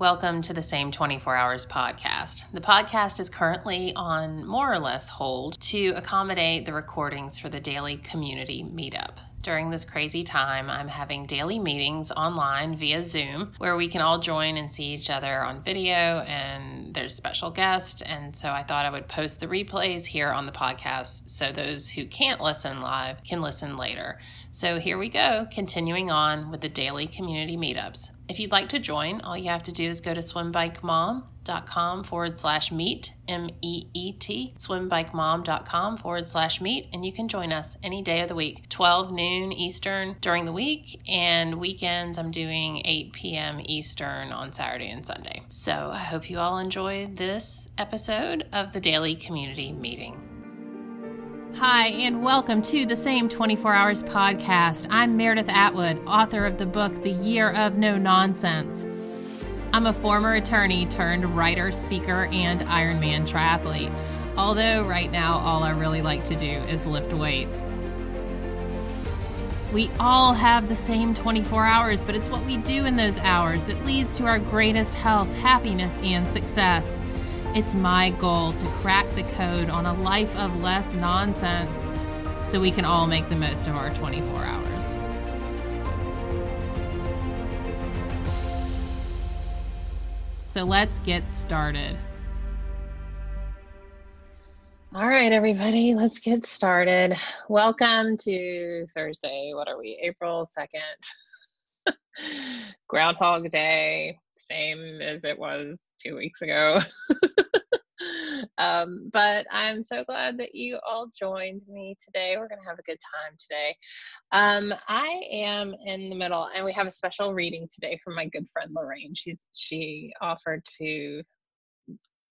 Welcome to the Same 24 Hours podcast. The podcast is currently on more or less hold to accommodate the recordings for the daily community meetup. During this crazy time, I'm having daily meetings online via Zoom where we can all join and see each other on video, and there's special guests. And so I thought I would post the replays here on the podcast so those who can't listen live can listen later. So here we go, continuing on with the daily community meetups. If you'd like to join, all you have to do is go to swimbikemom.com forward slash meet, M E E T, swimbikemom.com forward slash meet, and you can join us any day of the week, 12 noon Eastern during the week, and weekends I'm doing 8 p.m. Eastern on Saturday and Sunday. So I hope you all enjoy this episode of the Daily Community Meeting. Hi, and welcome to the Same 24 Hours podcast. I'm Meredith Atwood, author of the book The Year of No Nonsense. I'm a former attorney turned writer, speaker, and Ironman triathlete. Although, right now, all I really like to do is lift weights. We all have the same 24 hours, but it's what we do in those hours that leads to our greatest health, happiness, and success. It's my goal to crack the code on a life of less nonsense so we can all make the most of our 24 hours. So let's get started. All right, everybody, let's get started. Welcome to Thursday. What are we? April 2nd. Groundhog Day, same as it was two weeks ago. um, but I'm so glad that you all joined me today. We're going to have a good time today. Um, I am in the middle, and we have a special reading today from my good friend Lorraine. She's she offered to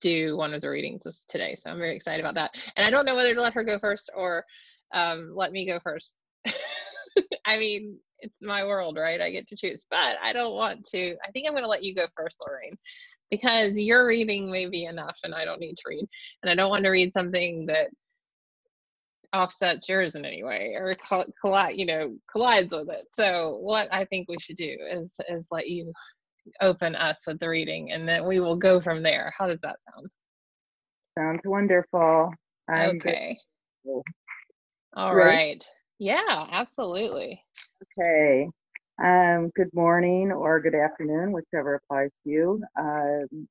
do one of the readings today, so I'm very excited about that. And I don't know whether to let her go first or um, let me go first. I mean, it's my world, right? I get to choose, but I don't want to. I think I'm going to let you go first, Lorraine, because your reading may be enough and I don't need to read. And I don't want to read something that offsets yours in any way or collide, you know, collides with it. So what I think we should do is is let you open us with the reading and then we will go from there. How does that sound? Sounds wonderful. I'm okay. Good. All Ready? right. Yeah, absolutely. Okay. Um, good morning or good afternoon, whichever applies to you. Um,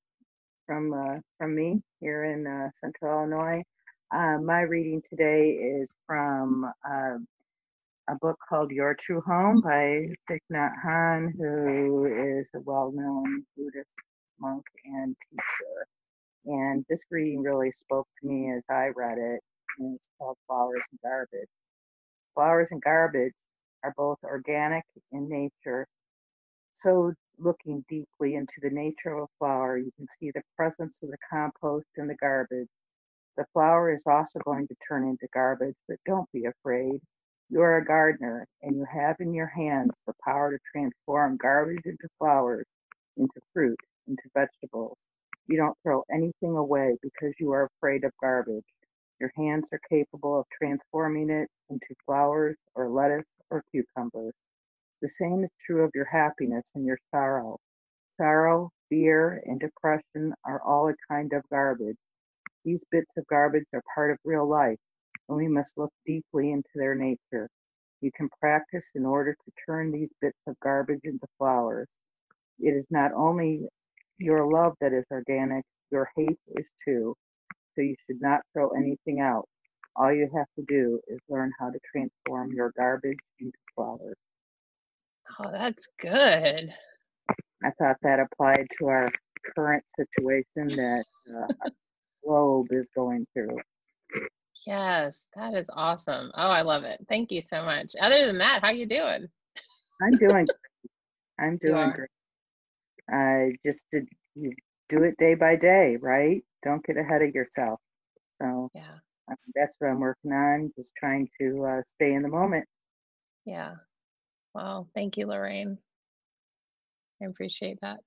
from uh, from me here in uh, Central Illinois. Uh, my reading today is from uh, a book called Your True Home by Thich Nhat Hanh, who is a well-known Buddhist monk and teacher. And this reading really spoke to me as I read it, and it's called Flowers and Garbage. Flowers and garbage are both organic in nature. So, looking deeply into the nature of a flower, you can see the presence of the compost in the garbage. The flower is also going to turn into garbage, but don't be afraid. You are a gardener and you have in your hands the power to transform garbage into flowers, into fruit, into vegetables. You don't throw anything away because you are afraid of garbage. Your hands are capable of transforming it into flowers or lettuce or cucumbers. The same is true of your happiness and your sorrow. Sorrow, fear, and depression are all a kind of garbage. These bits of garbage are part of real life, and we must look deeply into their nature. You can practice in order to turn these bits of garbage into flowers. It is not only your love that is organic, your hate is too so you should not throw anything out. All you have to do is learn how to transform your garbage into flowers. Oh, that's good. I thought that applied to our current situation that uh, globe is going through. Yes, that is awesome. Oh, I love it. Thank you so much. Other than that, how you doing? I'm doing. I'm doing great. I just did. You do it day by day, right? Don't get ahead of yourself. So yeah, um, that's what I'm working on. Just trying to uh, stay in the moment. Yeah. Well, thank you, Lorraine. I appreciate that.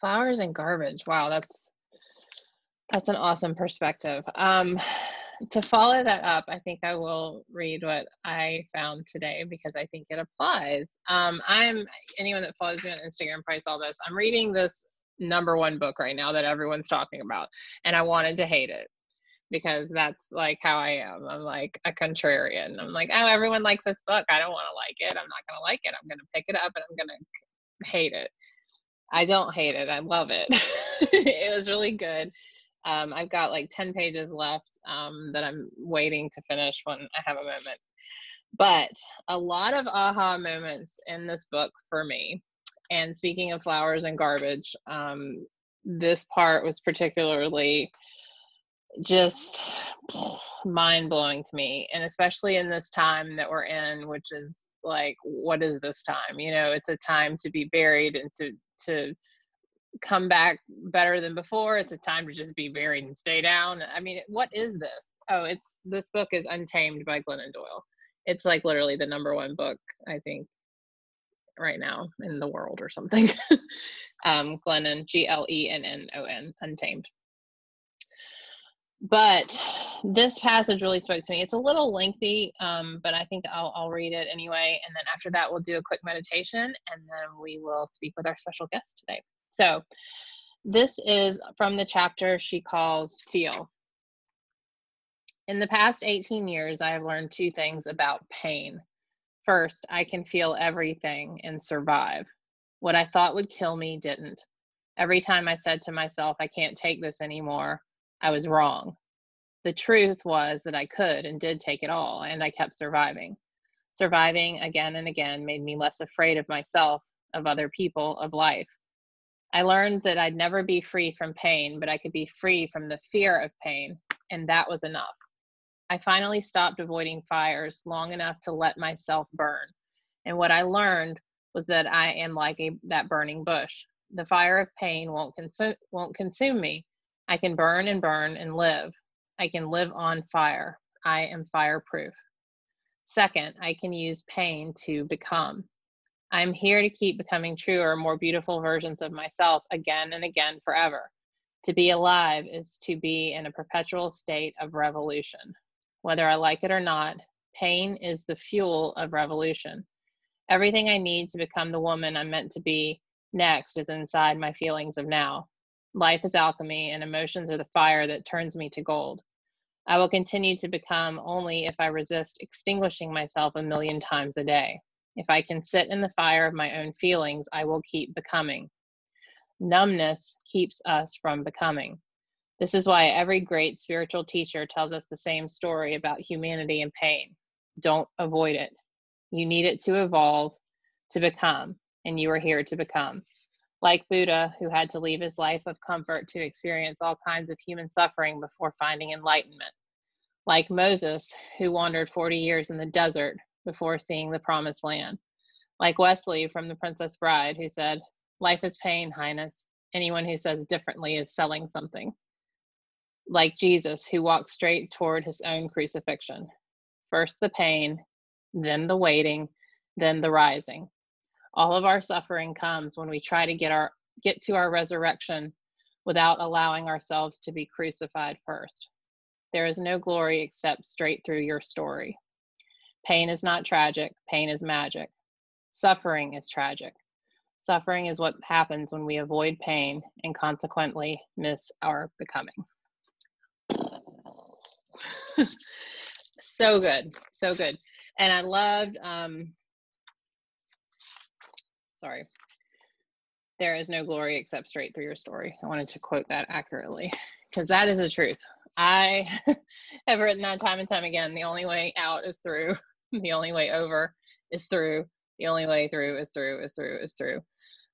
Flowers and garbage. Wow, that's that's an awesome perspective. Um, to follow that up, I think I will read what I found today because I think it applies. Um, I'm anyone that follows me on Instagram probably saw this. I'm reading this number one book right now that everyone's talking about. And I wanted to hate it because that's like how I am. I'm like a contrarian. I'm like, oh, everyone likes this book. I don't want to like it. I'm not going to like it. I'm going to pick it up and I'm going to hate it. I don't hate it. I love it. it was really good. Um, I've got like 10 pages left um, that I'm waiting to finish when I have a moment. But a lot of aha moments in this book for me. And speaking of flowers and garbage, um, this part was particularly just mind blowing to me. And especially in this time that we're in, which is like, what is this time? You know, it's a time to be buried and to, to, come back better than before. It's a time to just be buried and stay down. I mean, what is this? Oh, it's this book is Untamed by Glennon Doyle it's like literally the number one book I think right now in the world or something. um, Glennon, G L E N N O N, Untamed. But this passage really spoke to me. It's a little lengthy, um, but I think I'll, I'll read it anyway. And then after that, we'll do a quick meditation and then we will speak with our special guest today. So, this is from the chapter she calls Feel. In the past 18 years, I have learned two things about pain. First, I can feel everything and survive. What I thought would kill me didn't. Every time I said to myself, I can't take this anymore, I was wrong. The truth was that I could and did take it all, and I kept surviving. Surviving again and again made me less afraid of myself, of other people, of life. I learned that I'd never be free from pain, but I could be free from the fear of pain, and that was enough. I finally stopped avoiding fires long enough to let myself burn. And what I learned was that I am like a, that burning bush. The fire of pain won't consume won't consume me. I can burn and burn and live. I can live on fire. I am fireproof. Second, I can use pain to become. I'm here to keep becoming truer, more beautiful versions of myself again and again forever. To be alive is to be in a perpetual state of revolution. Whether I like it or not, pain is the fuel of revolution. Everything I need to become the woman I'm meant to be next is inside my feelings of now. Life is alchemy, and emotions are the fire that turns me to gold. I will continue to become only if I resist extinguishing myself a million times a day. If I can sit in the fire of my own feelings, I will keep becoming. Numbness keeps us from becoming. This is why every great spiritual teacher tells us the same story about humanity and pain. Don't avoid it. You need it to evolve, to become, and you are here to become. Like Buddha, who had to leave his life of comfort to experience all kinds of human suffering before finding enlightenment. Like Moses, who wandered 40 years in the desert before seeing the promised land. Like Wesley from The Princess Bride, who said, Life is pain, Highness. Anyone who says differently is selling something like Jesus, who walked straight toward his own crucifixion. First the pain, then the waiting, then the rising. All of our suffering comes when we try to get our get to our resurrection without allowing ourselves to be crucified first. There is no glory except straight through your story. Pain is not tragic, pain is magic. Suffering is tragic. Suffering is what happens when we avoid pain and consequently miss our becoming. so good, so good. And I loved, um, sorry, there is no glory except straight through your story. I wanted to quote that accurately because that is the truth. I have written that time and time again. The only way out is through, the only way over is through, the only way through is through, is through, is through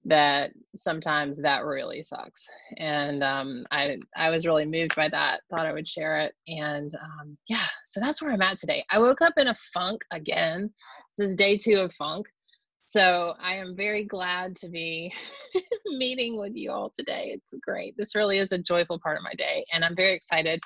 that sometimes that really sucks. And um, i i was really moved by that thought i would share it. And um, yeah so that's where i'm at today. I woke up in a funk again. This is day two of funk. So i am very glad to be meeting with you all today. It's great. This really is a joyful part of my day and i'm very excited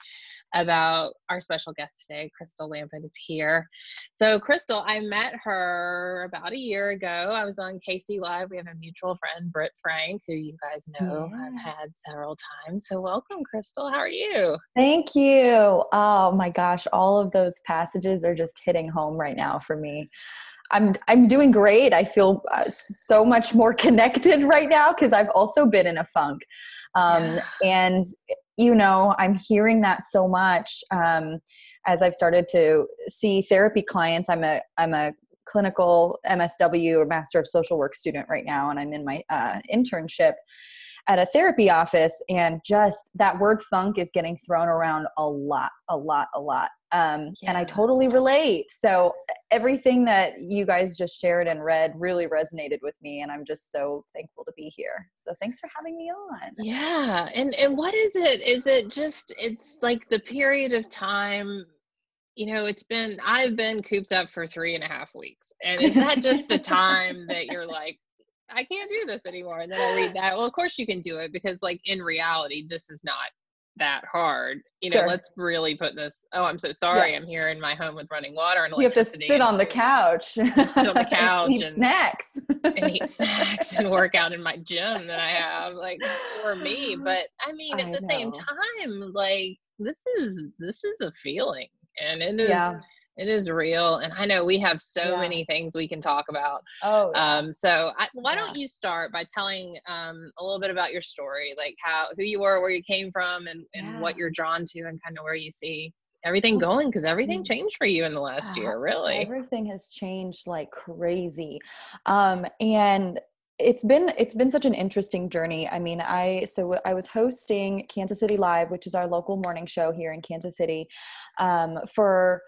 about our special guest today. Crystle Lampitt is here. So, Crystle, I met her about a year ago. I was on KC Live. We have a mutual friend, Britt Frank, who you guys know yeah. I've had several times. So, welcome, Crystle. How are you? Thank you. Oh my gosh, all of those passages are just hitting home right now for me. I'm I'm doing great. I feel uh, so much more connected right now because I've also been in a funk, um, yeah. and you know I'm hearing that so much um, as I've started to see therapy clients. I'm a I'm a clinical MSW or Master of Social Work student right now, and I'm in my uh, internship at a therapy office and just that word funk is getting thrown around a lot a lot a lot. Um, yeah. and i totally relate. So everything that you guys just shared and read really resonated with me and i'm just so thankful to be here. So thanks for having me on. Yeah. And and what is it? Is it just it's like the period of time you know it's been i've been cooped up for three and a half weeks. And is that just the time that you're like I can't do this anymore. And then I read that. Well, of course you can do it because, like, in reality, this is not that hard. You know, sure. let's really put this. Oh, I'm so sorry. Yeah. I'm here in my home with running water and you have to sit on the couch, sit on the couch and, and snacks, and eat snacks and work out in my gym that I have, like for me. But I mean, at I the know. same time, like this is this is a feeling, and it is. Yeah it is real and i know we have so yeah. many things we can talk about oh yeah. um so I, why yeah. don't you start by telling um a little bit about your story like how who you were where you came from and and what you're drawn to and kind of where you see everything going because everything mm. changed for you in the last year really everything has changed like crazy um and it's been it's been such an interesting journey i mean i so i was hosting kansas city live which is our local morning show here in kansas city um, for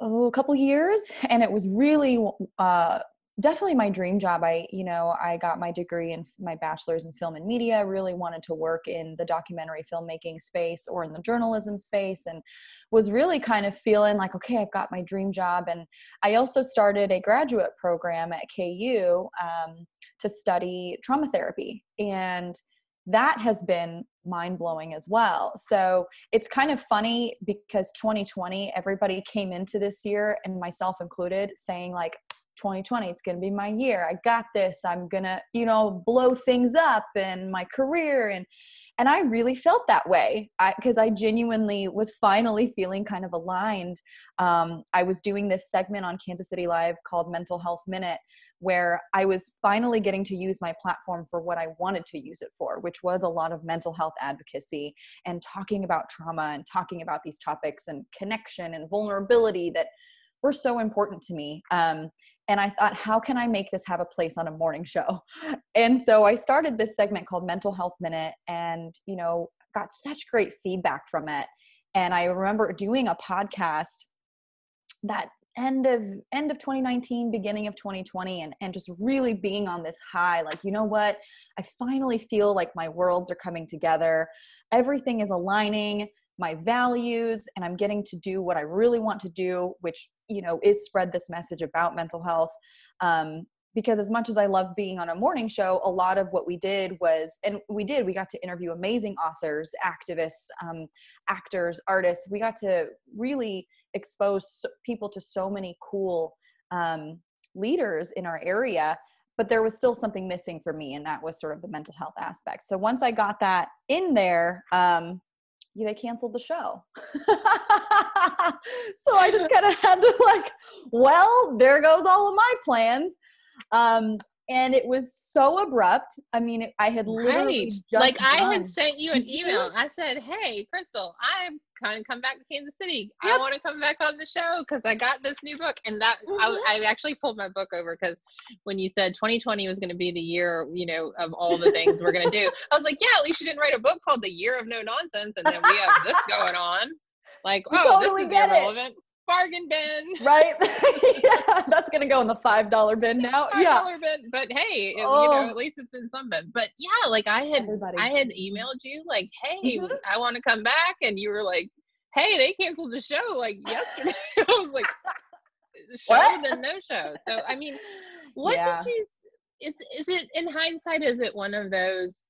oh, a couple years and it was really uh, definitely my dream job. I you know i got my degree and my bachelor's in film and media. Really wanted to work in the documentary filmmaking space or in the journalism space and was really kind of feeling like okay i've got my dream job and i also started a graduate program at ku um, to study trauma therapy and that has been mind blowing as well. So it's kind of funny because 2020, everybody came into this year, and myself included, saying, like, 2020 it's going to be my year. I got this. I'm going to you know blow things up in my career. And and i really felt that way. Because I, I, genuinely was finally feeling kind of aligned. Um, i was doing this segment on kansas city live called mental health minute where I was finally getting to use my platform for what I wanted to use it for, which was a lot of mental health advocacy and talking about trauma and talking about these topics and connection and vulnerability that were so important to me. Um, and I thought, how can I make this have a place on a morning show? And so I started this segment called Mental Health Minute and, you know, got such great feedback from it. And I remember doing a podcast that end of end of 2019 beginning of 2020 and and just really being on this high like you know what? I finally feel like my worlds are coming together. Everything is aligning my values and i'm getting to do what i really want to do which you know is spread this message about mental health. Um, because as much as I love being on a morning show, a lot of what we did was, and we did, we got to interview amazing authors, activists, um, actors, artists. We got to really expose people to so many cool um, leaders in our area. But there was still something missing for me, and that was sort of the mental health aspect. So once I got that in there, um, they canceled the show. so I just kind of had to like, well, there goes all of my plans. Um, and it was so abrupt. I mean, I had literally right. like I had sent you an email. I said, "Hey, Crystle, I'm kind of come back to Kansas City. Yep. I want to come back on the show because I got this new book." And that mm-hmm. I, I, actually pulled my book over because when you said 2020 was going to be the year, you know, of all the things we're going to do, I was like, "Yeah, at least you didn't write a book called The Year of No Nonsense," and then we have this going on. Like, oh, totally this is irrelevant. It bargain bin. Right? yeah, that's gonna go in the five dollar bin now. $5 yeah. bin, but hey, it, oh. you know, oh. at least it's in some bin. But yeah, like I had, Everybody. I had emailed you like, hey, mm-hmm. I want to come back, and you were like, hey, they canceled the show like yesterday. I was like, show what? then no show. So I mean, what yeah. did you? Is is it in hindsight? Is it one of those?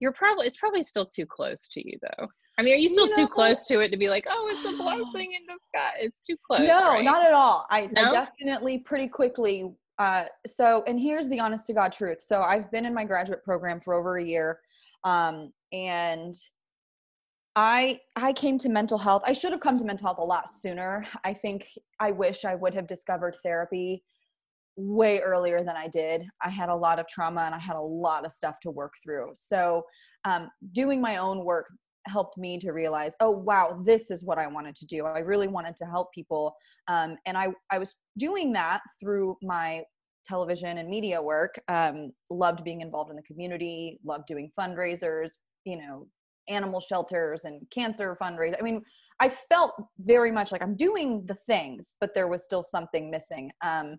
You're probably it's probably still too close to you though. I mean, are you still you know, too close to it to be like, oh, it's a blessing in disguise? It's too close. No, right? not at all. I, no? I definitely pretty quickly. Uh, so, and here's the honest to God truth. So, I've been in my graduate program for over a year, um, and I I came to mental health. I should have come to mental health a lot sooner. I think I wish I would have discovered therapy way earlier than I did. I had a lot of trauma and I had a lot of stuff to work through. So, um, doing my own work helped me to realize, oh wow, this is what I wanted to do. I really wanted to help people, um, and I I was doing that through my television and media work. Um, loved being involved in the community. Loved doing fundraisers. You know, animal shelters and cancer fundraisers. I mean, I felt very much like I'm doing the things, but there was still something missing. Um,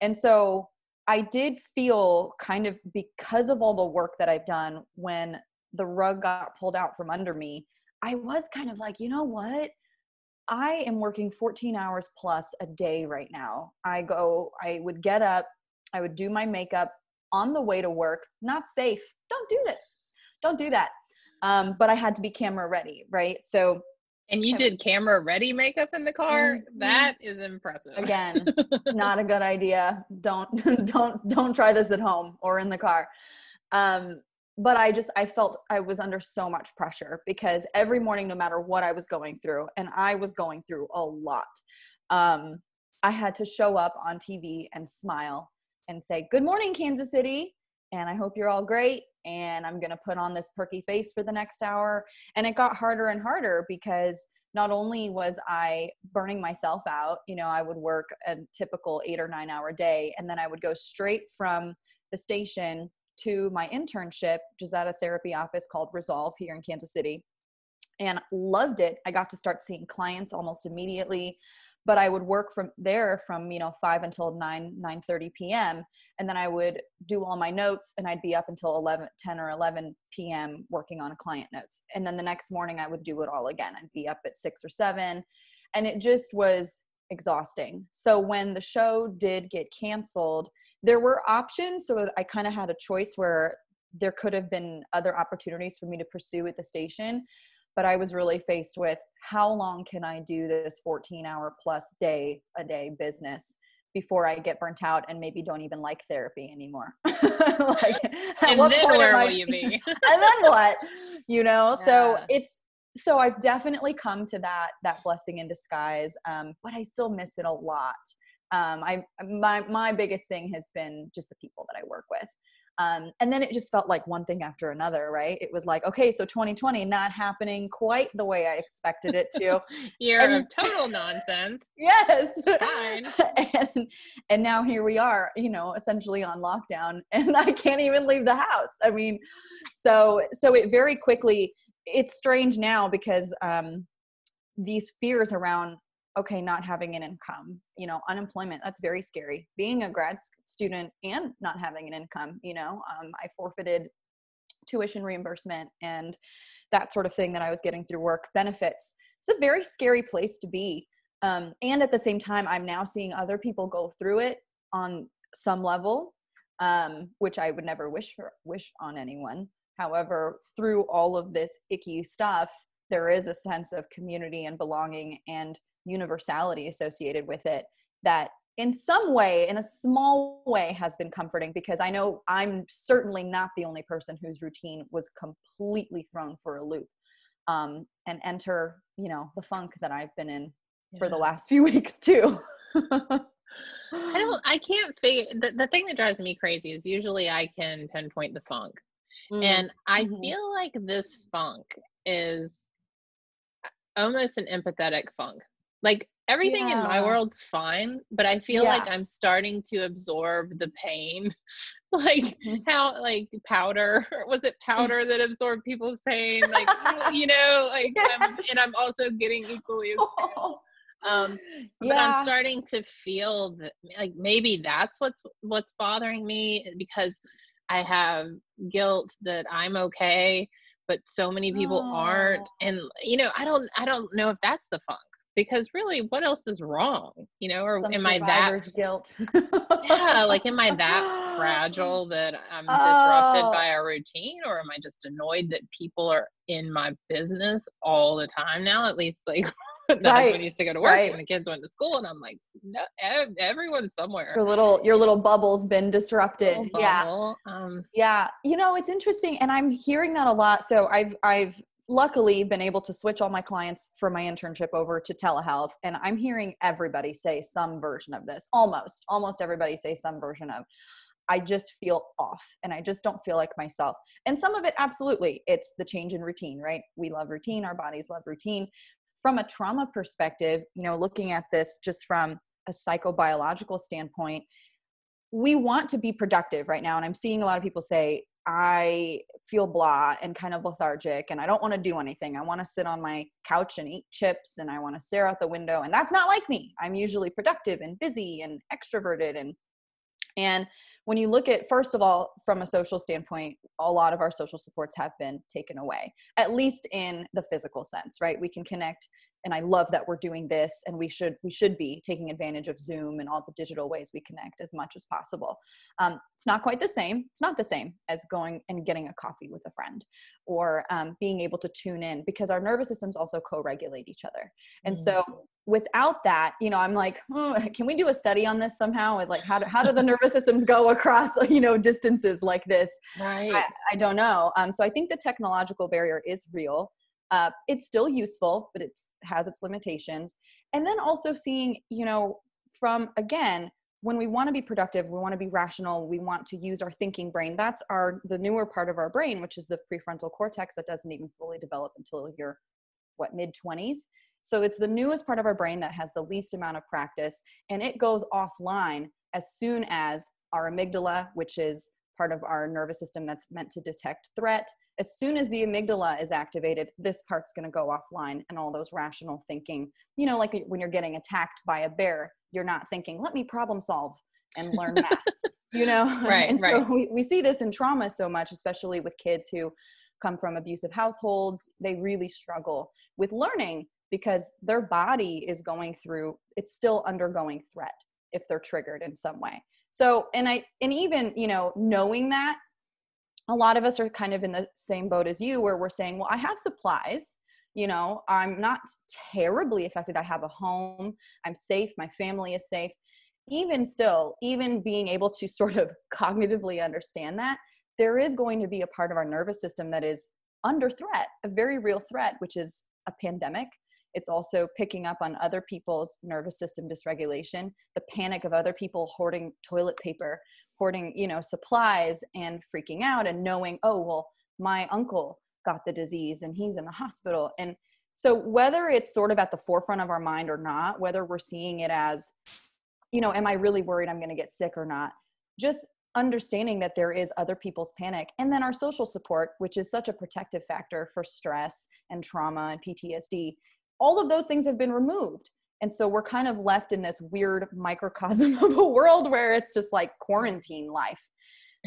and so I did feel kind of because of all the work that I've done when the rug got pulled out from under me, I was kind of like, you know what? I am working 14 hours plus a day right now. I go, I would get up, I would do my makeup on the way to work, not safe. Don't do this. Don't do that. Um, but I had to be camera ready, right? So and you did camera ready makeup in the car? Mm-hmm. That is impressive. Again, not a good idea. Don't don't don't try this at home or in the car. Um, but I just I felt I was under so much pressure because every morning, no matter what I was going through, and I was going through a lot, um, I had to show up on TV and smile and say, "Good morning, Kansas City," and I hope you're all great and I'm to put on this perky face for the next hour. And it got harder and harder because not only was I burning myself out, you know, I would work a typical eight or nine hour day, and then I would go straight from the station to my internship, which is at a therapy office called Resolve here in Kansas City. And loved it. I got to start seeing clients almost immediately but i would work from there from you know 5 until 9 nine thirty p.m and then i would do all my notes and i'd be up until 11 10 or 11 p.m working on client notes. And then the next morning i would do it all again. I'd be up at 6 or 7 and it just was exhausting. So when the show did get canceled there were options so i kind of had a choice where there could have been other opportunities for me to pursue at the station but I was really faced with how long can I do this 14 hour plus day a day business before I get burnt out and maybe don't even like therapy anymore. like, and then where will you be? and then what? You know, yeah. so it's so I've definitely come to that that blessing in disguise, um, but I still miss it a lot. Um, I my my biggest thing has been just the people that I work with. Um, and then it just felt like one thing after another, right? It was like, okay, so 2020 not happening quite the way I expected it to. You're and, total nonsense. yes. Fine. and and now here we are, you know, essentially on lockdown, and I can't even leave the house. I mean, so so it very quickly. It's strange now because um, these fears around okay not having an income you know unemployment that's very scary. Being a grad student and not having an income you know um, i forfeited tuition reimbursement and that sort of thing that i was getting through work benefits. It's a very scary place to be um, and at the same time i'm now seeing other people go through it on some level um, which i would never wish for wish on anyone. However through all of this icky stuff there is a sense of community and belonging and universality associated with it that in some way in a small way has been comforting because i know i'm certainly not the only person whose routine was completely thrown for a loop um, and enter you know the funk that i've been in yeah. for the last few weeks too i don't i can't figure the, the thing that drives me crazy is usually i can pinpoint the funk mm. and i mm-hmm. feel like this funk is almost an empathetic funk like everything yeah. in my world's fine, but I feel yeah. like I'm starting to absorb the pain. like mm-hmm. how like powder was it powder that absorbed people's pain? Like you know, like I'm, and I'm also getting equally um but yeah. i'm starting to feel that like maybe that's what's what's bothering me because i have guilt that i'm okay but so many people oh. aren't and you know i don't i don't know if that's the funk because really what else is wrong you know or Some am i that guilt yeah like am i that fragile that i'm disrupted oh. by a routine or am i just annoyed that people are in my business all the time now at least like right. when used to go to work right. and the kids went to school and i'm like no everyone's somewhere your little your little bubble's been disrupted yeah um, yeah you know it's interesting and i'm hearing that a lot so i've i've luckily been able to switch all my clients for my internship over to telehealth and i'm hearing everybody say some version of this almost almost everybody say some version of i just feel off and i just don't feel like myself. And some of it absolutely it's the change in routine right? We love routine our bodies love routine. From a trauma perspective you know looking at this just from a psychobiological standpoint we want to be productive right now and i'm seeing a lot of people say I feel blah and kind of lethargic and I don't want to do anything. I want to sit on my couch and eat chips and I want to stare out the window and that's not like me. I'm usually productive and busy and extroverted and and when you look at first of all from a social standpoint a lot of our social supports have been taken away at least in the physical sense right we can connect and i love that we're doing this and we should we should be taking advantage of zoom and all the digital ways we connect as much as possible. Um, it's not quite the same it's not the same as going and getting a coffee with a friend or um, being able to tune in because our nervous systems also co-regulate each other. And mm-hmm. so without that you know i'm like can we do a study on this somehow? With like how do, how do the nervous systems go across you know distances like this? Right. I, I don't know. Um, so i think the technological barrier is real uh, it's still useful but it has its limitations and then also seeing you know from again when we want to be productive we want to be rational we want to use our thinking brain that's our the newer part of our brain which is the prefrontal cortex that doesn't even fully develop until you're what mid 20s so it's the newest part of our brain that has the least amount of practice and it goes offline as soon as our amygdala which is part of our nervous system that's meant to detect threat. As soon as the amygdala is activated, this part's going to go offline and all those rational thinking. You know, like when you're getting attacked by a bear, you're not thinking, let me problem solve and learn math. you know? Right, and right. So we, we see this in trauma so much, especially with kids who come from abusive households. They really struggle with learning because their body is going through, it's still undergoing threat if they're triggered in some way so and i and even you know knowing that a lot of us are kind of in the same boat as you where we're saying well i have supplies. You know i'm not terribly affected. I have a home. I'm safe. My family is safe. Even still even being able to sort of cognitively understand that there is going to be a part of our nervous system that is under threat a very real threat which is a pandemic. It's also picking up on other people's nervous system dysregulation, the panic of other people hoarding toilet paper, hoarding, you know, supplies and freaking out and knowing, oh, well, my uncle got the disease and he's in the hospital. And so whether it's sort of at the forefront of our mind or not, whether we're seeing it as, you know, am I really worried I'm going to get sick or not? Just understanding that there is other people's panic and then our social support which is such a protective factor for stress and trauma and PTSD all of those things have been removed and so we're kind of left in this weird microcosm of a world where it's just like quarantine life.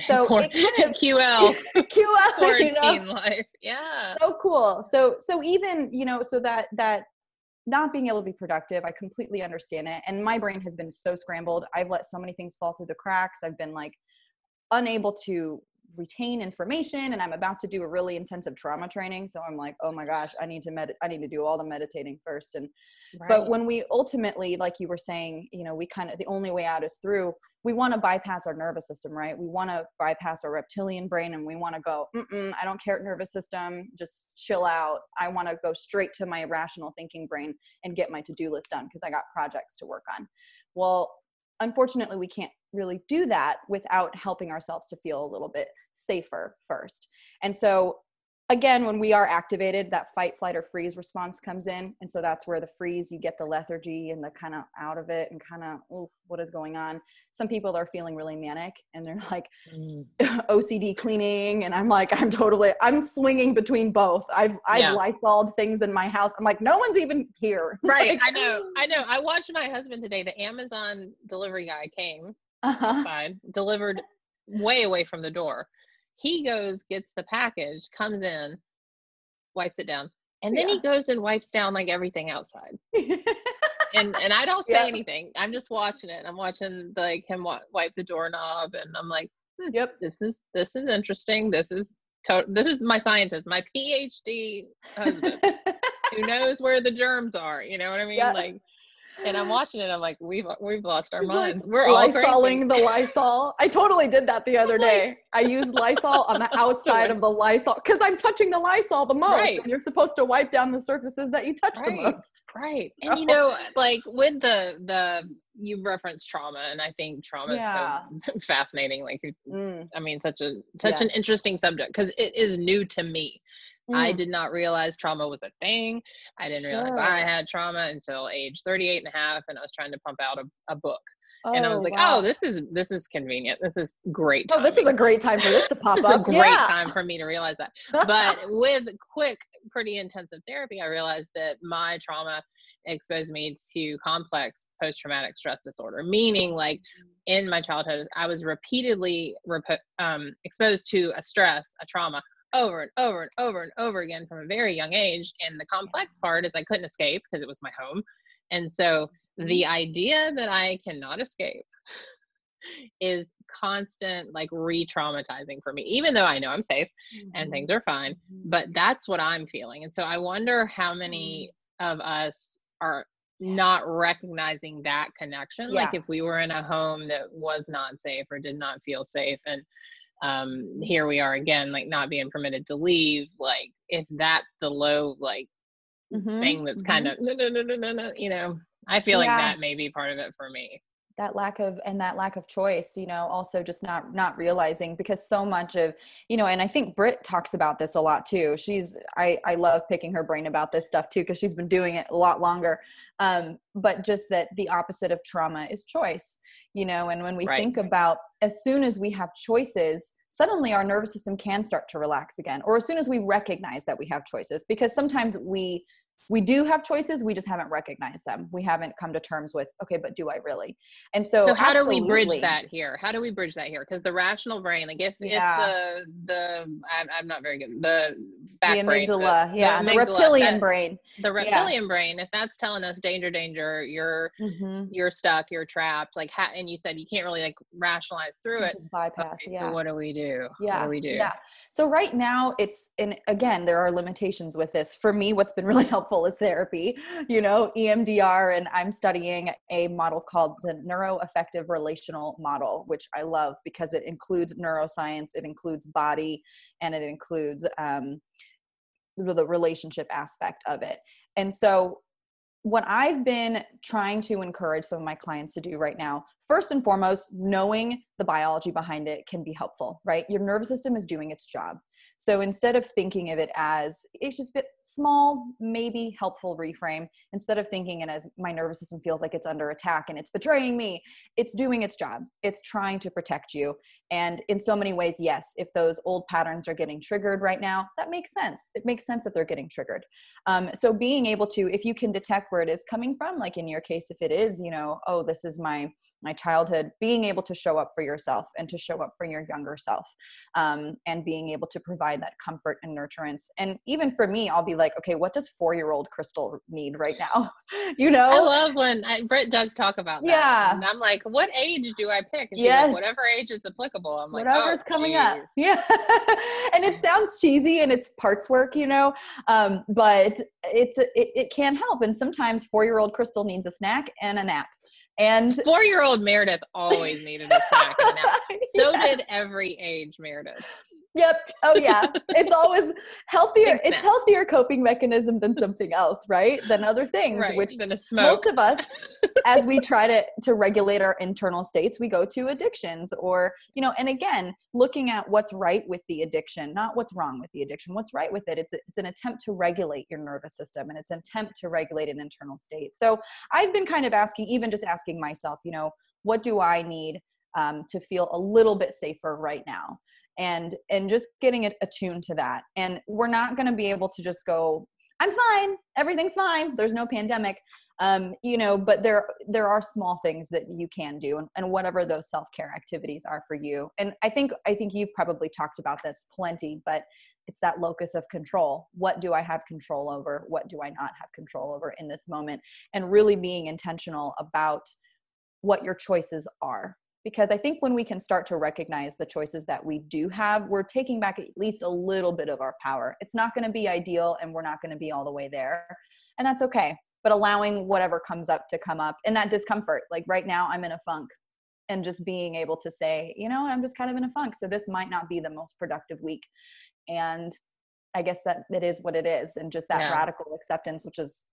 So Quar- kind of, ql ql quarantine you know? life yeah. So cool. So so even you know so that that not being able to be productive i completely understand it. And my brain has been so scrambled. I've let so many things fall through the cracks. I've been like unable to retain information and i'm about to do a really intensive trauma training so i'm like oh my gosh i need to med i need to do all the meditating first. And right. but when we ultimately like you were saying you know we kind of the only way out is through we want to bypass our nervous system right? We want to bypass our reptilian brain and we want to go Mm-mm, i don't care nervous system just chill out. I want to go straight to my rational thinking brain and get my to-do list done because i got projects to work on. Well unfortunately we can't really do that without helping ourselves to feel a little bit safer first. And so again when we are activated that fight flight or freeze response comes in. And so that's where the freeze you get the lethargy and the kind of out of it and kind of oh, what is going on? Some people are feeling really manic and they're like mm. ocd cleaning and i'm like i'm totally i'm swinging between both. I've i've yeah. lysoled things in my house. I'm like no one's even here. Right like, i know i know. I watched my husband today the amazon delivery guy came uh-huh. fine delivered way away from the door he goes, gets the package, comes in, wipes it down, and then yeah. he goes and wipes down like everything outside. and and I don't say yep. anything. I'm just watching it. I'm watching like him wipe the doorknob, and I'm like, hmm, "Yep, this is this is interesting. This is to- this is my scientist, my PhD husband, who knows where the germs are. You know what I mean? Yep. Like." And I'm watching it. I'm like, we've we've lost our minds. We're all Lysoling the Lysol. I totally did that the other day. I used Lysol on the outside of the Lysol because I'm touching the Lysol the most. Right. And you're supposed to wipe down the surfaces that you touch the Right. most. Right. And you know, like with the the you referenced trauma, and I think trauma Yeah. is so fascinating. Like, Mm, I mean, such a such an interesting subject because it is new to me. I mm. did not realize trauma was a thing. I didn't realize I had trauma until age 38 and a half, and I was trying to pump out a, a book. and I was like, wow. oh, this is this is convenient. This is great. Oh, this is a great time for this to pop This is a great yeah. time for me to realize that. But with quick, pretty intensive therapy, I realized that my trauma exposed me to complex post traumatic stress disorder, meaning like in my childhood, I was repeatedly repo- um, exposed to a stress, a trauma over and over and over and over again from a very young age. And the complex part is I couldn't escape because it was my home. And so mm-hmm. the idea that I cannot escape is constant like re-traumatizing for me even though i know i'm safe and mm-hmm. things are fine mm-hmm. but that's what i'm feeling and so i wonder how many mm. of us are not recognizing that connection like if we were in a home that was not safe or did not feel safe and um here we are again like not being permitted to leave like if that's the low like Mhm, thing that's kind of no no no no no no you know i feel like that may be part of it for me that lack of and that lack of choice you know also just not not realizing because so much of you know and i think Britt talks about this a lot too she's i i love picking her brain about this stuff too because she's been doing it a lot longer um but just that the opposite of trauma is choice you know and when we Right. think about as soon as we have choices suddenly our nervous system can start to relax again or as soon as we recognize that we have choices because sometimes we we do have choices we just haven't recognized them. We haven't come to terms with okay but do i really? And so so, how do we bridge that here? How do we bridge that here? Because the rational brain like if Yeah. if the the I'm, I'm not very good the back the brain, the- amygdala yeah the, amygdala, reptilian that- brain. the reptilian Yes. brain if that's telling us danger danger you're mm-hmm. you're stuck you're trapped like ha- and you said you can't really like rationalize through it. just bypass Okay, yeah. so what do we do? Yeah what do we do? yeah. So right now it's and again there are limitations with this. For me what's been really helpful is therapy you know emdr and i'm studying a model called the neuroaffective relational model which i love because it includes neuroscience it includes body and it includes um, the the relationship aspect of it and so what I've been trying to encourage some of my clients to do right now, first and foremost, knowing the biology behind it can be helpful, right? Your nervous system is doing its job. So instead of thinking of it as it's just a small, maybe helpful reframe, instead of thinking it as my nervous system feels like it's under attack and it's betraying me, it's doing its job. It's trying to protect you. And in so many ways, yes, if those old patterns are getting triggered right now, that makes sense. It makes sense that they're getting triggered. Um, so being able to, if you can detect where it is coming from, like in your case, if it is, you know, oh, this is my my childhood, being able to show up for yourself and to show up for your younger self, um, and being able to provide that comfort and nurturance. And even for me, I'll be like, okay, what does four year old Crystle need right now? you know, I love when I, Britt does talk about that. Yeah. And I'm like, what age do I pick? And Yes. like, whatever age is applicable. I'm like, whatever's oh, coming up yeah and it sounds cheesy and it's parts work you know um, but it's it, it can help and sometimes four year old crystle needs a snack and a nap and Four year old Meredith always needed a snack. So did every age Meredith. Yep. Oh yeah. It's always healthier. It's healthier coping mechanism than something else, right? Than other things, Right. which than a smoke. most of us as we try to to regulate our internal states we go to addictions or you know and again looking at what's right with the addiction not what's wrong with the addiction what's right with it it's a, it's an attempt to regulate your nervous system and it's an attempt to regulate an internal state so i've been kind of asking even just asking myself you know what do i need um, to feel a little bit safer right now and and just getting it attuned to that. And we're not going to be able to just go i'm fine everything's fine there's no pandemic. Um, you know but there there are small things that you can do and, and whatever those self-care activities are for you. And i think i think you've probably talked about this plenty but it's that locus of control. What do i have control over? What do i not have control over in this moment? And really being intentional about what your choices are because i think when we can start to recognize the choices that we do have we're taking back at least a little bit of our power. It's not going to be ideal and we're not going to be all the way there and that's okay but allowing whatever comes up to come up and that discomfort like right now i'm in a funk and just being able to say you know i'm just kind of in a funk so this might not be the most productive week and i guess that it is what it is and just that Yeah. radical acceptance which is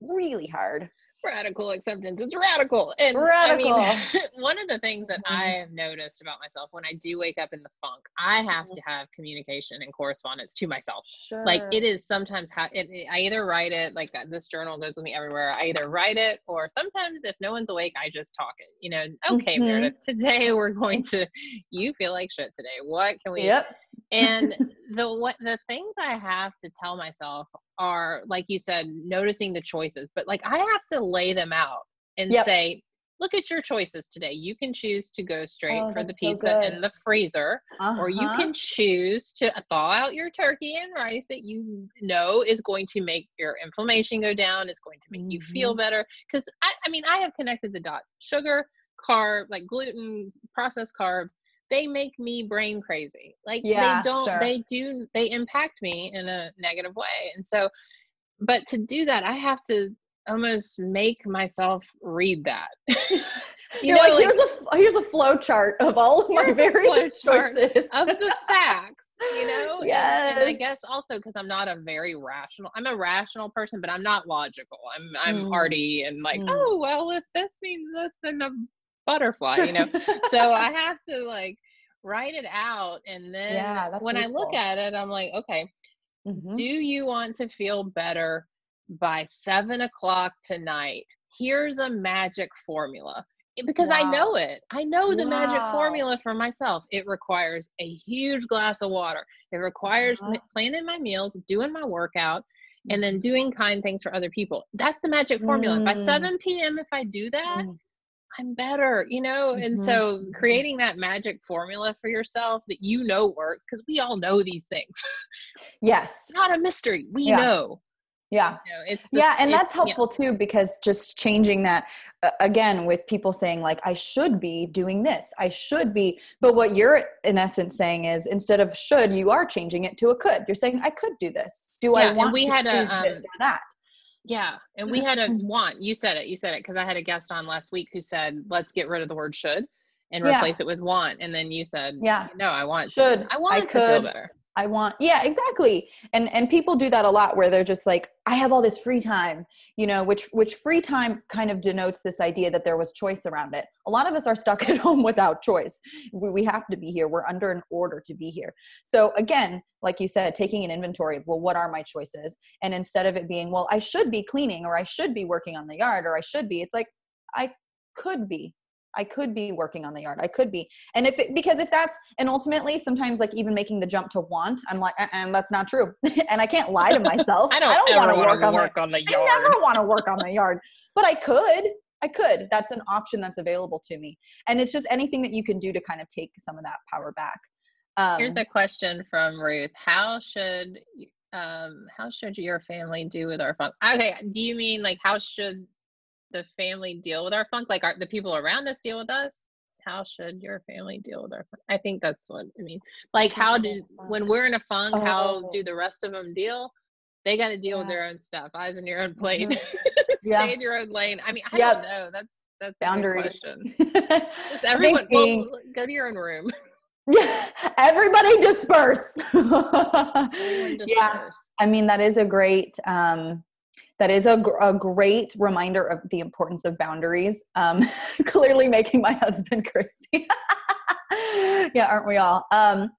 really hard radical acceptance it's radical and Radical. i mean one of the things that Mhm. i have noticed about myself when i do wake up in the funk i have Mhm. to have communication and correspondence to myself sure like it is sometimes ha- it, it- i either write it like uh, this journal goes with me everywhere i either write it or sometimes if no one's awake i just talk it you know okay Mhm. meredith today we're going to you feel like shit today what can we yep and the what the things i have to tell myself are like you said noticing the choices but like i have to lay them out and Yep. say look at your choices today you can choose to go straight Oh, for the that's so pizza in the freezer or you Uh-huh. can choose to thaw out your turkey and rice that you know is going to make your inflammation go down it's going to make you feel Mhm. better because I, I mean i have connected the dots sugar carb like gluten processed carbs they make me brain crazy like Yeah, they don't sure. they do they impact me in a negative way and so but to do that i have to almost make myself read that you You're know like, like here's a here's a flow chart of all of my various choices. of the facts you know and, and i guess also because i'm not a very rational i'm a rational person but i'm not logical i'm i'm Mm. arty and like Mm. oh well if this means this then a butterfly you know? So i have to like write it out and then Yeah, when i look at it i'm like okay Mhm. do you want to feel better by seven o'clock tonight? Here's a magic formula. It- because i know it. I know the magic formula for myself. It requires a huge glass of water. It requires Uh-huh. planning my meals doing my workout and then Mhm. doing kind things for other people. That's the magic formula. By Mm. 7 p.m if i do that Mm. I'm better, you know? And Mhm, so mhm. creating that magic formula for yourself that you know works, because we all know these things. Yes. It's not a mystery. We Yeah. know. Yeah. You know it's the yeah and it's- that's helpful too because just changing that uh, again with people saying like i should be doing this i should be but what you're in essence saying is instead of should you are changing it to a could you're saying i could do this do Yeah, i want we to had a, choose this um, or that Yeah. And we had a Mm. want. You said it. You said it because I had a guest on last week who said, let's get rid of the word should and Yeah. replace it with want. And then you said, Yeah. no, I want Should. I I want to feel better. I want yeah, exactly. And and people do that a lot where they're just like I have all this free time, you know, which which free time kind of denotes this idea that there was choice around it. A lot of us are stuck at home without choice. We, we have to be here. We're under an order to be here. So again, like you said, taking an inventory of well, what are my choices? And instead of it being, well, I should be cleaning or I should be working on the yard or I should be, it's like I could be. I could be working on the yard. I could be. And if it, because if that's, and ultimately sometimes like even making the jump to want, I'm like, uh-uh, that's not true. and I can't lie to myself. I don't, wanna want to on work on the the, yard. I never want to work on the yard, but I could. I could. That's an option that's available to me. And it's just anything that you can do to kind of take some of that power back. Um, Here's a question from Ruth. How should um how should your family do with our funk? Okay, do you mean like how should the family deal with our funk? Like are the people around us deal with us? How should your family deal with our funk? I think that's what I mean. Like how do when we're in a funk, how do Oh. the rest of them deal? They got to deal with their own stuff. Eyes in your own plate. Mhm. Stay Yeah. in your own lane. I mean, I Yep. don't know. That's that's boundaries. question. I Just think everyone, well, go to your own room. Yeah, everybody disperse. Everyone yeah. I mean, that is a great, um, that is a, a great reminder of the importance of boundaries. Um, clearly making my husband crazy. yeah, aren't we all? Um,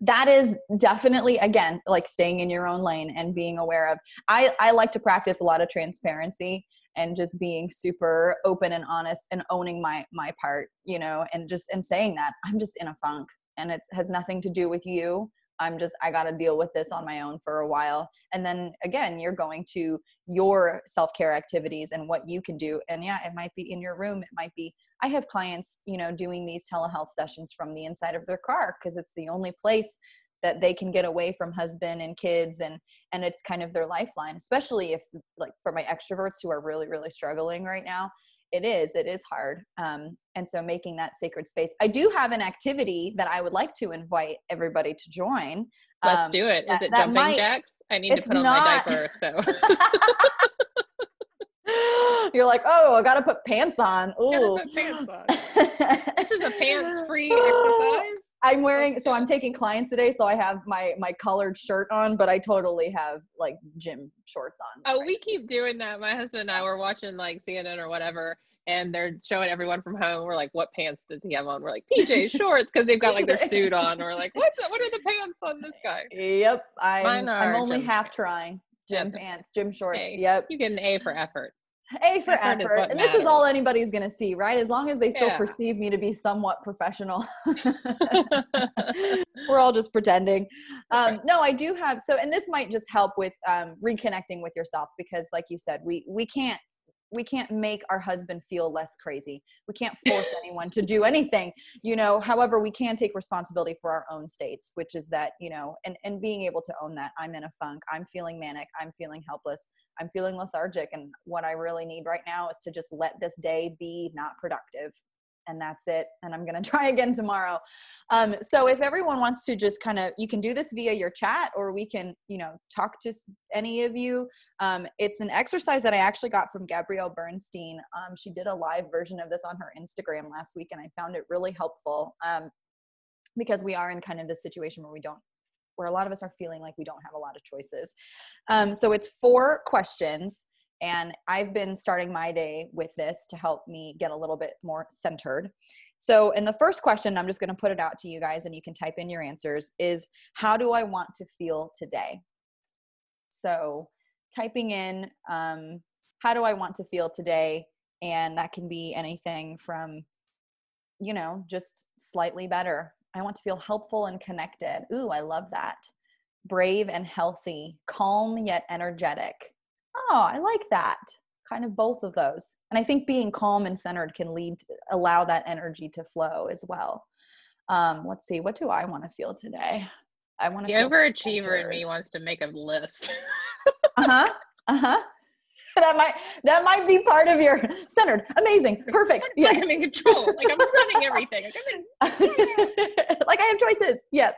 that is definitely again like staying in your own lane and being aware of i i like to practice a lot of transparency and just being super open and honest and owning my my part you know and just and saying that i'm just in a funk and it has nothing to do with you i'm just i got to deal with this on my own for a while. And then again you're going to your self-care activities and what you can do. And yeah it might be in your room. It might be i have clients you know doing these telehealth sessions from the inside of their car because it's the only place that they can get away from husband and kids and and it's kind of their lifeline especially if like for my extroverts who are really really struggling right now it is it is hard um, and so making that sacred space i do have an activity that i would like to invite everybody to join Let's Um, do it. Is it jumping might- jacks? I need to put on not- my diaper. So You're like, oh, I gotta put pants on. Ooh. put pants on. This is a pants-free exercise. I'm wearing so I'm taking clients today, so I have my my colored shirt on, but I totally have like gym shorts on. Oh, we keep doing that. My husband and I were watching like CNN or whatever, and they're showing everyone from home. We're like, "What pants does he have on?" We're like, "PJ shorts," because they've got like their suit on. We're like, "What? The, what are the pants on this guy?" Yep, I'm I'm only half pants. trying. Gym That's pants, gym shorts. Hey, Yep. You get an A for effort. A for Effort effort. And this is all anybody's going to see, right? As long as they still Yeah. perceive me to be somewhat professional. We're all just pretending. Um, no, I do have so and this might just help with um, reconnecting with yourself because like you said, we we can't we can't make our husband feel less crazy. We can't force anyone to do anything, you know. However, we can take responsibility for our own states, which is that, you know, and and being able to own that I'm in a funk, I'm feeling manic, I'm feeling helpless, I'm feeling lethargic and what I really need right now is to just let this day be not productive. And that's it. And I'm going to try again tomorrow. Um, so if everyone wants to just kind of, you can do this via your chat or we can, you know, talk to any of you. Um, it's an exercise that I actually got from Gabrielle Bernstein. Um, she did a live version of this on her Instagram last week and I found it really helpful um, because we are in kind of this situation where we don't where a lot of us are feeling like we don't have a lot of choices. Um, so it's four questions, and I've been starting my day with this to help me get a little bit more centered. So, in the first question, I'm just going to put it out to you guys, and you can type in your answers. Is how do I want to feel today? So, typing in um, how do I want to feel today, and that can be anything from, you know, just slightly better. I want to feel helpful and connected. Ooh, I love that. Brave and healthy, calm yet energetic. Oh, I like that. Kind of both of those. And I think being calm and centered can lead to allow that energy to flow as well. Um, let's see, what do I want to feel today? I want to feel overachiever in me wants to make a list. Uh-huh. Uh-huh. That might that might be part of your centered. Amazing. Perfect. like Yes. I'm in control. Like I'm running everything. Like, I'm in- like I have choices. Yes,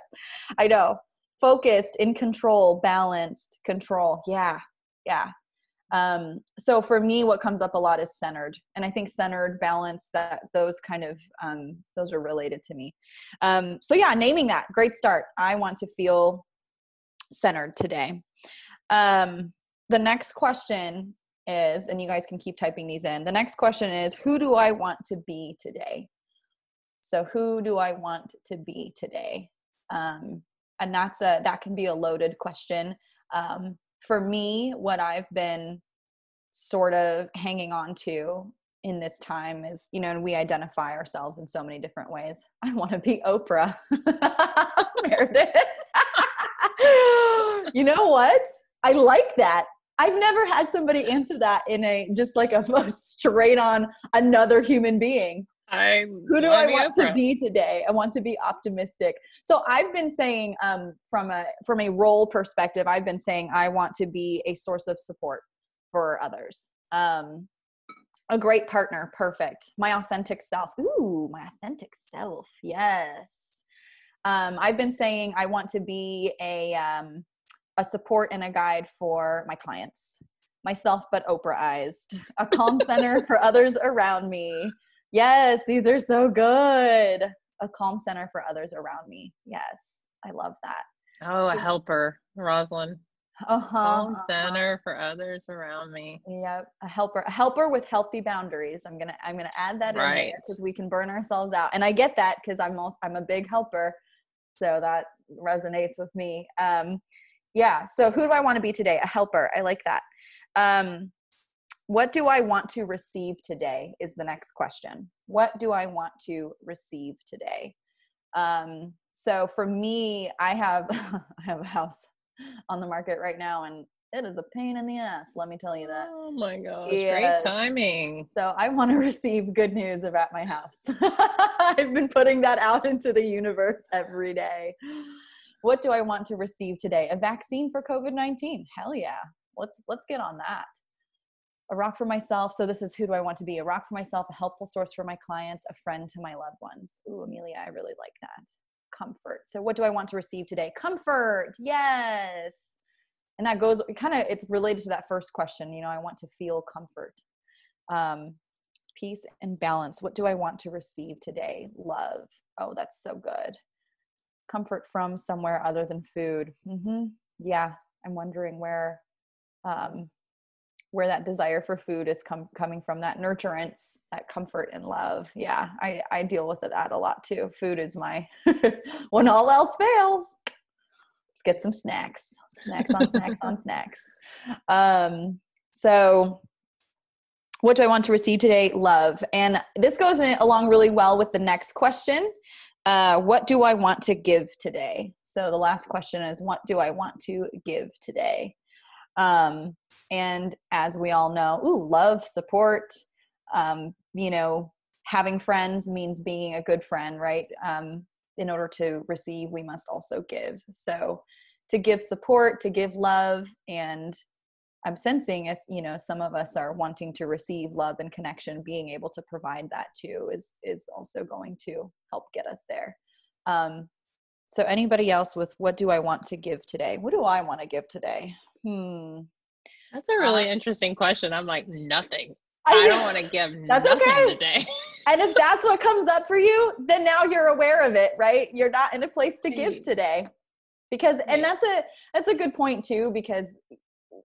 I know. Focused, in control, balanced, control. Yeah, yeah. Um, so for me, what comes up a lot is centered, and I think centered, balance that those kind of um, those are related to me. Um, so yeah, naming that great start. I want to feel centered today. Um, the next question is, and you guys can keep typing these in. The next question is, who do I want to be today? So who do I want to be today? Um, and that's a that can be a loaded question. Um, for me, what I've been sort of hanging on to in this time is, you know, and we identify ourselves in so many different ways. I want to be Oprah, Meredith. you know what? I like that. I've never had somebody answer that in a just like a, a straight on another human being I who do I want to be today? I want to be optimistic. So I've been saying um, from a from a role perspective, I've been saying I want to be a source of support for others. Um, a great partner, perfect. My authentic self. Ooh, my authentic self. Yes. Um, I've been saying I want to be a um, a support and a guide for my clients, myself but Oprahized, a calm center for others around me. Yes, these are so good. A calm center for others around me. Yes, I love that. Oh, a helper, Rosalind. Uh-huh. Calm uh-huh. center for others around me. Yep, a helper, a helper with healthy boundaries. I'm gonna, I'm gonna add that in Right. there because we can burn ourselves out, and I get that because I'm, also, I'm a big helper, so that resonates with me. Um, yeah. So who do I want to be today? A helper. I like that. Um, what do I want to receive today? Is the next question. What do I want to receive today? Um, so for me, I have, I have a house on the market right now, and it is a pain in the ass. Let me tell you that. Oh my gosh, Yes. great timing. So I want to receive good news about my house. I've been putting that out into the universe every day. What do I want to receive today? A vaccine for COVID-19. Hell yeah. Let's let's get on that. A rock for myself. So this is who do I want to be? A rock for myself, a helpful source for my clients, a friend to my loved ones. Ooh, Amelia, I really like that. Comfort. So what do I want to receive today? Comfort. Yes. and that goes kind of it's related to that first question you know i want to feel comfort um peace and balance what do i want to receive today love oh that's so good comfort from somewhere other than food mm-hmm. yeah i'm wondering where um where that desire for food is com- coming from that nurturance that comfort and love. Yeah i i deal with that a lot too. Food is my when all else fails let's get some snacks. Snacks on snacks on snacks. Um so what do i want to receive today? Love. And this goes in, along really well with the next question. Uh, what do i want to give today? So the last question is what do i want to give today um, and as we all know, ooh, love, support, um, you know, having friends means being a good friend, right? Um, in order to receive, we must also give. So to give support, to give love, and I'm sensing if you know some of us are wanting to receive love and connection, being able to provide that too is is also going to help get us there. Um, so anybody else with what do I want to give today? What do I want to give today? Hmm. That's a really uh, interesting question. I'm like, nothing. I, I don't want to give that's nothing okay. today. and if that's what comes up for you, then now you're aware of it, right? You're not in a place to give today. Because and that's a that's a good point too, because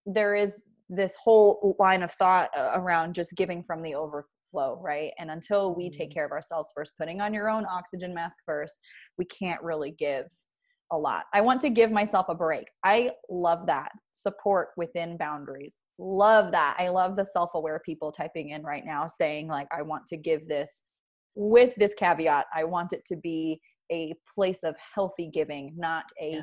there is this whole line of thought around just giving from the overflow, right? And until we take mm-hmm. care of ourselves first, putting on your own oxygen mask first, we can't really give a lot. I want to give myself a break. I love that. Support within boundaries. Love that. I love the self aware people typing in right now saying, like, I want to give this with this caveat. I want it to be a place of healthy giving, not a, yeah.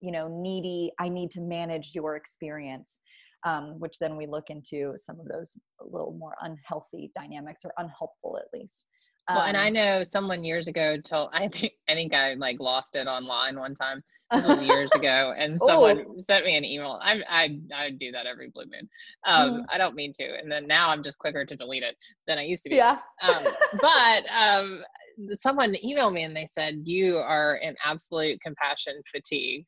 you know, needy, I need to manage your experience. Um, which then we look into some of those a little more unhealthy dynamics or unhelpful at least. Well, and I um know someone years ago told I think I think I like lost it online one time. This was years ago, and someone oh. sent me an email. I I I do that every blue moon. Um, mm. I don't mean to, and then now I'm just quicker to delete it than I used to be. Yeah. um, but um, someone emailed me and they said you are in absolute compassion fatigue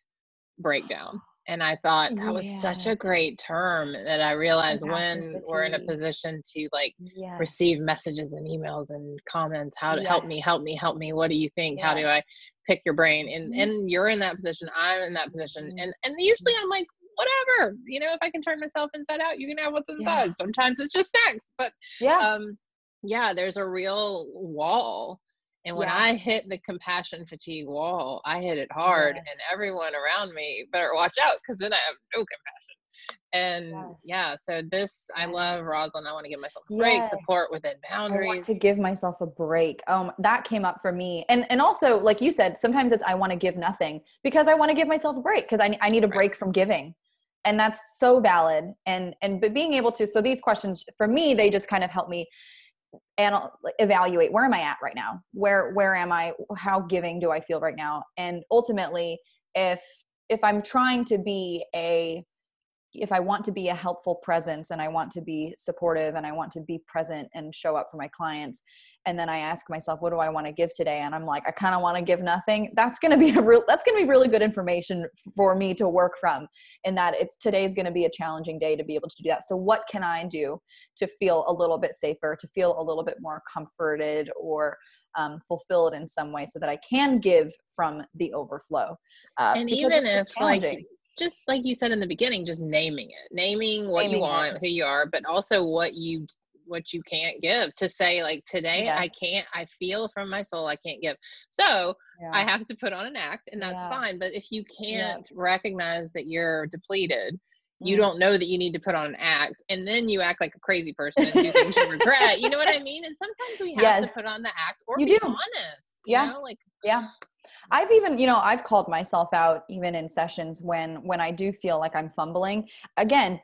breakdown. And I thought that was such a great term that I realized when we're in a position to like yes. receive messages and emails and comments, how to yes. help me, help me, help me. What do you think? Yes. How do I pick your brain? And mm-hmm. and you're in that position, I'm in that position. Mm-hmm. And and usually I'm like, whatever, you know, if I can turn myself inside out, you can have what's inside. Yeah. Sometimes it's just snacks. But yeah. um yeah, there's a real wall and when yeah. I hit the compassion fatigue wall, I hit it hard, yes. and everyone around me better watch out because then I have no compassion. And yes. yeah, so this I love Rosalind. I want to give myself a break, yes. support within boundaries. I want to give myself a break. Um, that came up for me, and and also like you said, sometimes it's I want to give nothing because I want to give myself a break because I I need a break from giving and that's so valid and and but being able to so these questions for me they just kind of help me and evaluate where am i at right now? Where where am i? How giving do i feel right now? And ultimately if if i'm trying to be a if I want to be a helpful presence and I want to be supportive and I want to be present and show up for my clients, and then I ask myself, what do I want to give today? And I'm like, I kind of want to give nothing. That's going to be a real, that's going to be really good information for me to work from in that it's today's going to be a challenging day to be able to do that. So what can I do to feel a little bit safer, to feel a little bit more comforted or um, fulfilled in some way so that I can give from the overflow. Uh, and even if like just like you said in the beginning, just naming it, naming what naming you want, it. who you are, but also what you what you can't give to say like today yes. i can't i feel from my soul i can't give so yeah. i have to put on an act and that's yeah. fine but if you can't yeah. recognize that you're depleted you mm. don't know that you need to put on an act and then you act like a crazy person and do things you regret you know what i mean and sometimes we have yes. to put on the act or you be do. honest yeah know? like yeah I've even, you know, I've called myself out even in sessions when when I do feel like I'm fumbling. Again,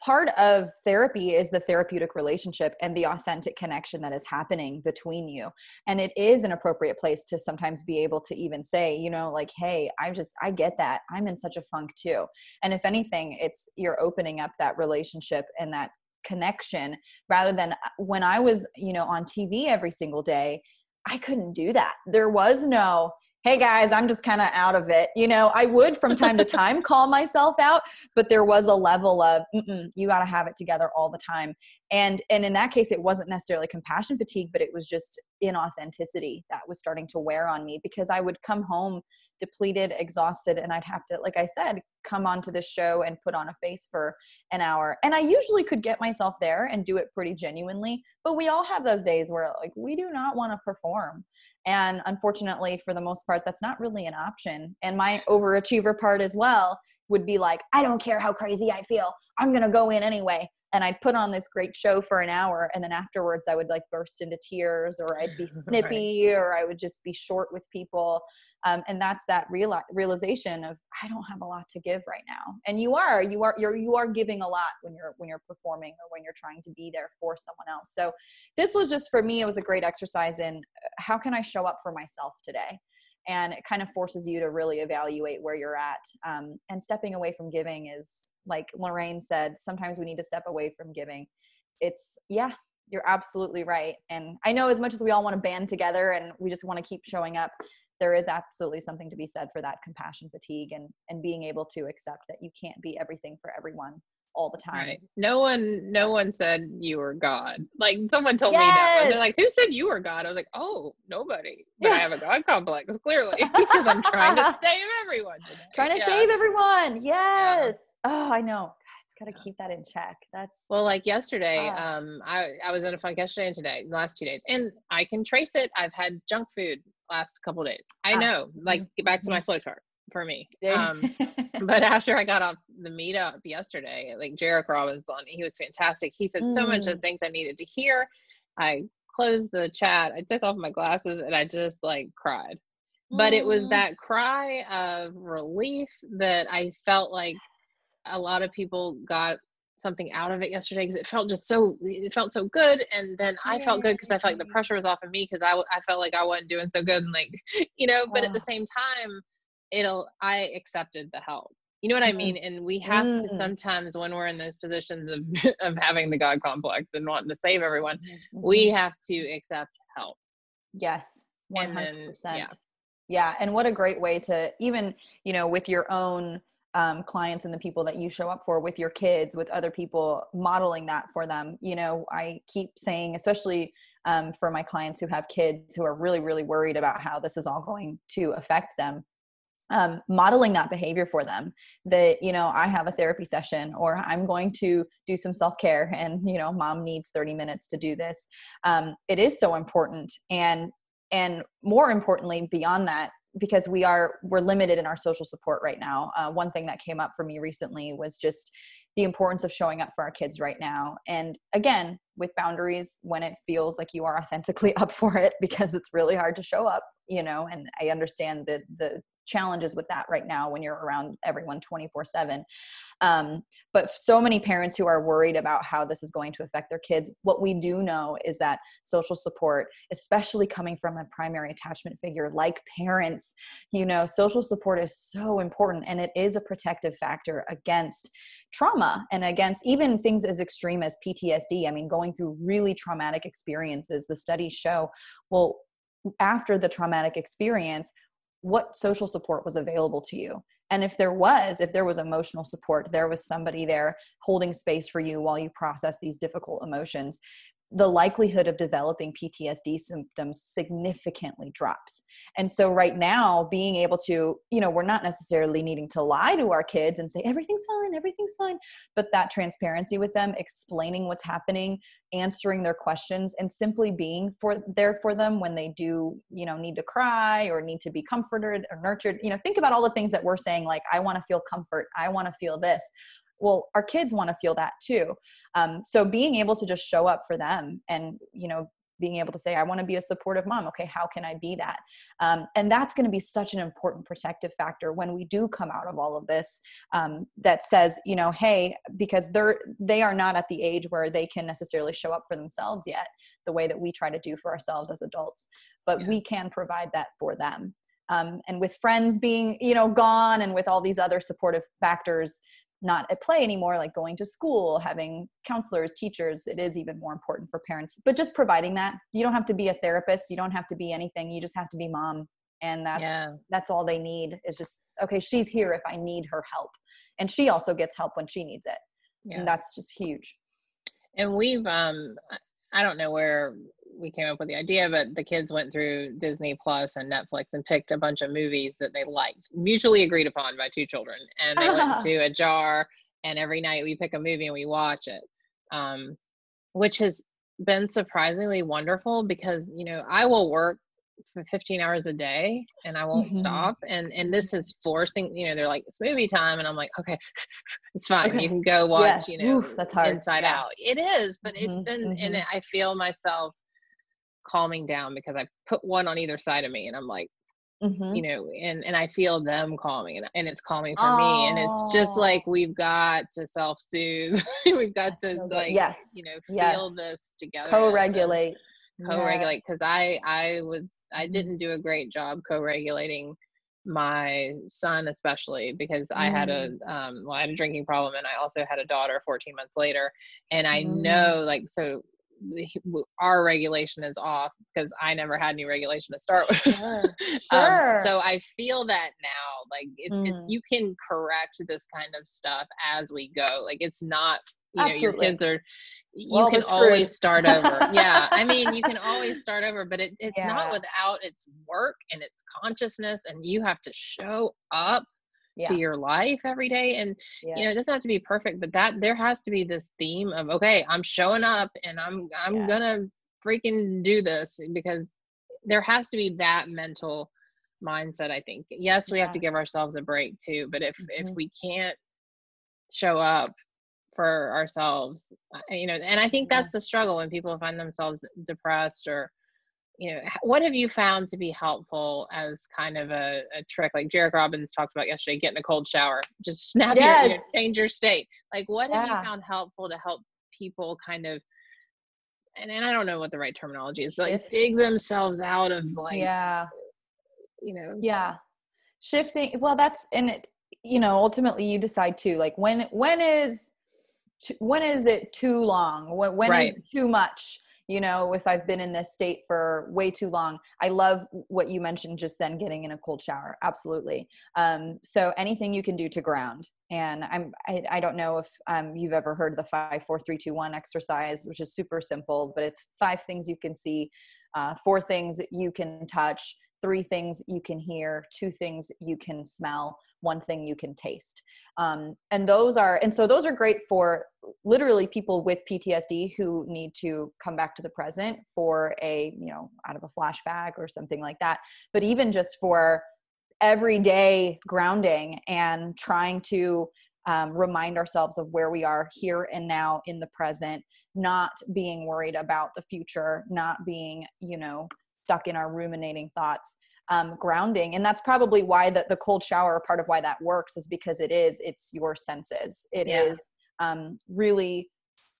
part of therapy is the therapeutic relationship and the authentic connection that is happening between you. And it is an appropriate place to sometimes be able to even say you know like hey i just i get that. I'm in such a funk too. And if anything it's you're opening up that relationship and that connection rather than uh, when i was you know on tv every single day i couldn't do that. There was no hey guys, I'm just kind of out of it. You know, I would from time to time call myself out, but there was a level of mm-mm, you got to have it together all the time. And and in that case, it wasn't necessarily compassion fatigue, but it was just inauthenticity that was starting to wear on me because I would come home depleted, exhausted, and I'd have to, like I said, come onto the show and put on a face for an hour. And I usually could get myself there and do it pretty genuinely, but we all have those days where like we do not want to perform and unfortunately, for the most part, that's not really an option. And my overachiever part as well would be like, I don't care how crazy I feel, I'm going to go in anyway. And I'd put on this great show for an hour. And then afterwards, I would like burst into tears or I'd be snippy right. or I would just be short with people um, and that's that real, realization of i don't have a lot to give right now. And you are you are you're you are giving a lot when you're when you're performing or when you're trying to be there for someone else. So this was just for me it was a great exercise in uh, how can i show up for myself today? And it kind of forces you to really evaluate where you're at. Um, and stepping away from giving is like lorraine said sometimes we need to step away from giving. It's yeah you're absolutely right. And i know as much as we all want to band together and we just want to keep showing up there is absolutely something to be said for that compassion fatigue and and being able to accept that you can't be everything for everyone all the time. Right. No one no one said you were God. Like someone told yes. me that. They're like, who said you were God? I was like, oh, nobody. But I have a God complex, clearly. because I'm trying to save everyone. Today. Trying to yeah. save everyone. Yes. Yeah. Oh, I know. got to keep that in check. That's well, like yesterday, oh. um, I, I was in a funk yesterday and today, the last two days, and I can trace it. I've had junk food last couple days. I ah, know, like get back to my flow chart for me. Um, but after I got off the meetup yesterday, like Jairek Robbins on, he was fantastic. He said mm. so much of mm. things I needed to hear. I closed the chat, I took off my glasses, and I just like cried. But it was mm. that cry of relief that I felt like a lot of people got something out of it yesterday because it felt just so it felt so good and then i yeah. felt good because i felt like the pressure was off of me because I, I felt like i wasn't doing so good and like you know but oh. at the same time it'll i accepted the help you know what i mean and we have mm. to sometimes when we're in those positions of of having the god complex and wanting to save everyone mm-hmm. we have to accept help yes 100% then, yeah yeah and what a great way to even you know with your own um, clients and the people that you show up for with your kids with other people modeling that for them you know i keep saying especially um, for my clients who have kids who are really really worried about how this is all going to affect them um, modeling that behavior for them that you know i have a therapy session or i'm going to do some self-care and you know mom needs 30 minutes to do this. Um, it is so important and and more importantly beyond that because we are we're limited in our social support right now. Uh, one thing that came up for me recently was just the importance of showing up for our kids right now. And again with boundaries when it feels like you are authentically up for it because it's really hard to show up you know and i understand the the challenges with that right now when you're around everyone 24 7 um, but so many parents who are worried about how this is going to affect their kids what we do know is that social support especially coming from a primary attachment figure like parents you know social support is so important and it is a protective factor against trauma and against even things as extreme as ptsd i mean going through really traumatic experiences. The studies show well after the traumatic experience what social support was available to you. And if there was if there was emotional support there was somebody there holding space for you while you process these difficult emotions the likelihood of developing PTSD symptoms significantly drops. And so right now being able to, you know, we're not necessarily needing to lie to our kids and say everything's fine, everything's fine, but that transparency with them, explaining what's happening, answering their questions and simply being for there for them when they do, you know, need to cry or need to be comforted or nurtured. You know, think about all the things that we're saying like I want to feel comfort, I want to feel this well our kids want to feel that too. Um, so being able to just show up for them and you know being able to say i want to be a supportive mom okay how can i be that? Um, and that's going to be such an important protective factor when we do come out of all of this um, that says you know hey because they're they are not at the age where they can necessarily show up for themselves yet the way that we try to do for ourselves as adults but yeah. we can provide that for them. Um, and with friends being you know gone and with all these other supportive factors not at play anymore, like going to school, having counselors, teachers, it is even more important for parents. But just providing that, you don't have to be a therapist, you don't have to be anything, you just have to be mom and that's Yeah. that's all they need is just okay she's here if i need her help and she also gets help when she needs it Yeah. and that's just huge And we've um I- I don't know where we came up with the idea, but the kids went through Disney Plus and Netflix and picked a bunch of movies that they liked, mutually agreed upon by two children. And they went to a jar and every night we pick a movie and we watch it. Um which has been surprisingly wonderful because, you know, I will work for 15 hours a day and I won't Mhm. stop. And and this is forcing, you know, they're like, it's movie time. And I'm like, okay, it's fine. Okay. You can go watch, Yes. you know, Oof, that's hard. inside Yeah. out. It is, but it's Mhm, been and mhm. I feel myself calming down because I put one on either side of me and I'm like, Mhm. you know, and and I feel them calming and, and it's calming for me. And it's just like we've got to self-soothe. we've got to so like Yes. you know, feel Yes. this together. co-regulate Co-regulate Yes. because I I was I Mhm. didn't do a great job co-regulating my son especially because I had a Mm. um well I had a drinking problem and I also had a daughter 14 months later and I Mm. know like so our regulation is off because I never had any regulation to start with. Sure. Um, so I feel that now, like it's, it, Mm. you can correct this kind of stuff as we go. Like it's not, you know, your kids are, you Well, can always start over. yeah. I mean, you can always start over, but it, it's not without its work and its consciousness and you have to show up yeah. to your life every day. And yeah. you know it doesn't have to be perfect but that there has to be this theme of okay i'm showing up and i'm i'm Yes. gonna freaking do this because there has to be that mental mindset i think yes we have to give ourselves a break too but if if Mhm. we can't show up for ourselves uh, you know and i think Yeah. that's the struggle when people find themselves depressed or you know what have you found to be helpful as kind of a, a trick? Like Jairek Robbins talked about yesterday getting a cold shower just snap your, your change your state. Like what have you found helpful to help people kind of and, and I don't know what the right terminology is but like Shift. dig themselves out of like yeah. you know yeah. Shifting well that's and it you know ultimately you decide too like when when is when is it too long? When, when is Right. too much you know if i've been in this state for way too long i love what you mentioned just then getting in a cold shower absolutely. Um, so anything you can do to ground and i'm i, I don't know if um, you've ever heard the five four three two one exercise which is super simple but it's five things you can see uh, four things you can touch three things you can hear two things you can smell one thing you can taste. Um, and those are and so those are great for literally people with ptsd who need to come back to the present for a you know out of a flashback or something like that. But even just for everyday grounding and trying to um, remind ourselves of where we are here and now in the present not being worried about the future not being you know stuck in our ruminating thoughts um, grounding. And that's probably why the, the cold shower part of why that works is because it is it's your senses. It is Yeah. um, really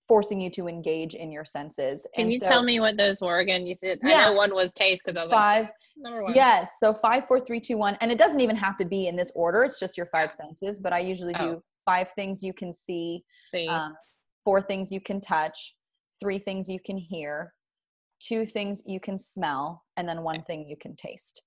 forcing you to engage in your senses. Can And you so tell me what those were again? You said I know one was taste because I was like five number one. Yes so five four three two one and it doesn't even have to be in this order it's just your five senses but i usually do Oh. five things you can see see. um, four things you can touch three things you can hear two things you can smell and then one thing you can taste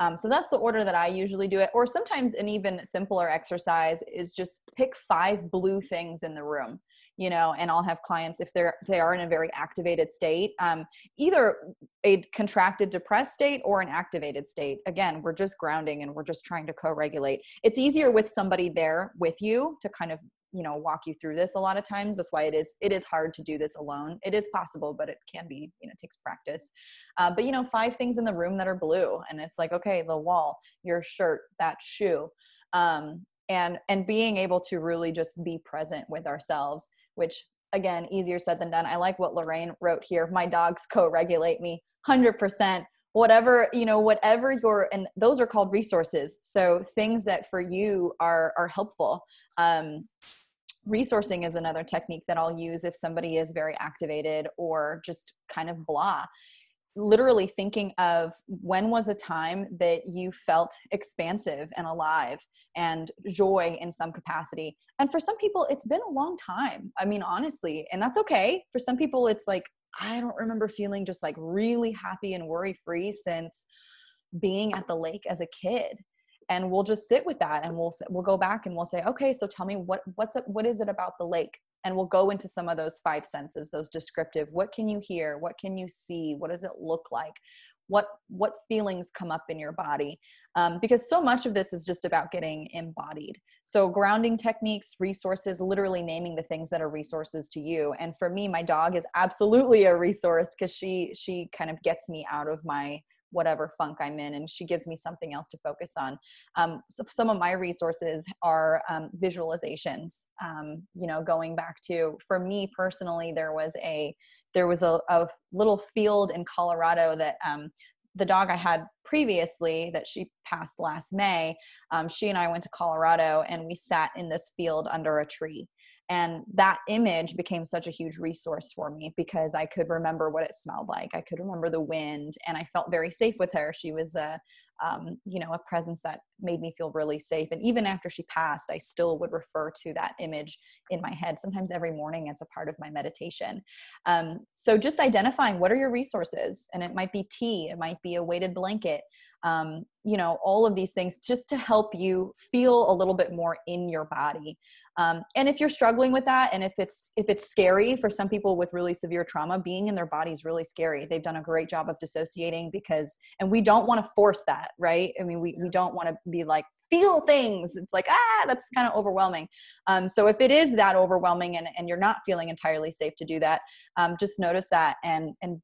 um, so that's the order that i usually do it or sometimes an even simpler exercise is just pick five blue things in the room you know and i'll have clients if they're they are in a very activated state um, either a contracted depressed state or an activated state. Again we're just grounding and we're just trying to co-regulate. It's easier with somebody there with you to kind of you know walk you through this a lot of times that's why it is it is hard to do this alone. It is possible but it can be you know takes practice. Uh, but you know five things in the room that are blue and it's like okay the wall your shirt that shoe um, and and being able to really just be present with ourselves which again easier said than done. I like what lorraine wrote here my dogs co-regulate me. 100% whatever you know whatever your and those are called resources so things that for you are are helpful. Um resourcing is another technique that i'll use if somebody is very activated or just kind of blah. Literally thinking of when was a time that you felt expansive and alive and joy in some capacity. And for some people it's been a long time. I mean honestly and that's okay. For some people it's like i don't remember feeling just like really happy and worry free since being at the lake as a kid and we'll just sit with that and we'll we'll go back and we'll say okay so tell me what what's it, what is it about the lake? And we'll go into some of those five senses those descriptive what can you hear? What can you see? What does it look like? What what feelings come up in your body? Um, because so much of this is just about getting embodied. So grounding techniques resources literally naming the things that are resources to you. And for me my dog is absolutely a resource because she she kind of gets me out of my whatever funk I'm in, and she gives me something else to focus on. Um, so some of my resources are um, visualizations. Um, you know, going back to for me personally, there was a there was a, a little field in Colorado that um, the dog I had previously that she passed last May, um, she and I went to Colorado and we sat in this field under a tree and that image became such a huge resource for me because i could remember what it smelled like i could remember the wind and i felt very safe with her. She was a um, you know a presence that made me feel really safe and even after she passed i still would refer to that image in my head. Sometimes every morning as a part of my meditation. Um, so just identifying what are your resources and it might be tea it might be a weighted blanket um, you know all of these things just to help you feel a little bit more in your body um, and if you're struggling with that and if it's if it's scary for some people with really severe trauma being in their body is really scary. They've done a great job of dissociating because and we don't want to force that right? I mean we, we don't want to be like feel things. It's like ah that's kind of overwhelming. Um, so if it is that overwhelming and, and you're not feeling entirely safe to do that um, just notice that and and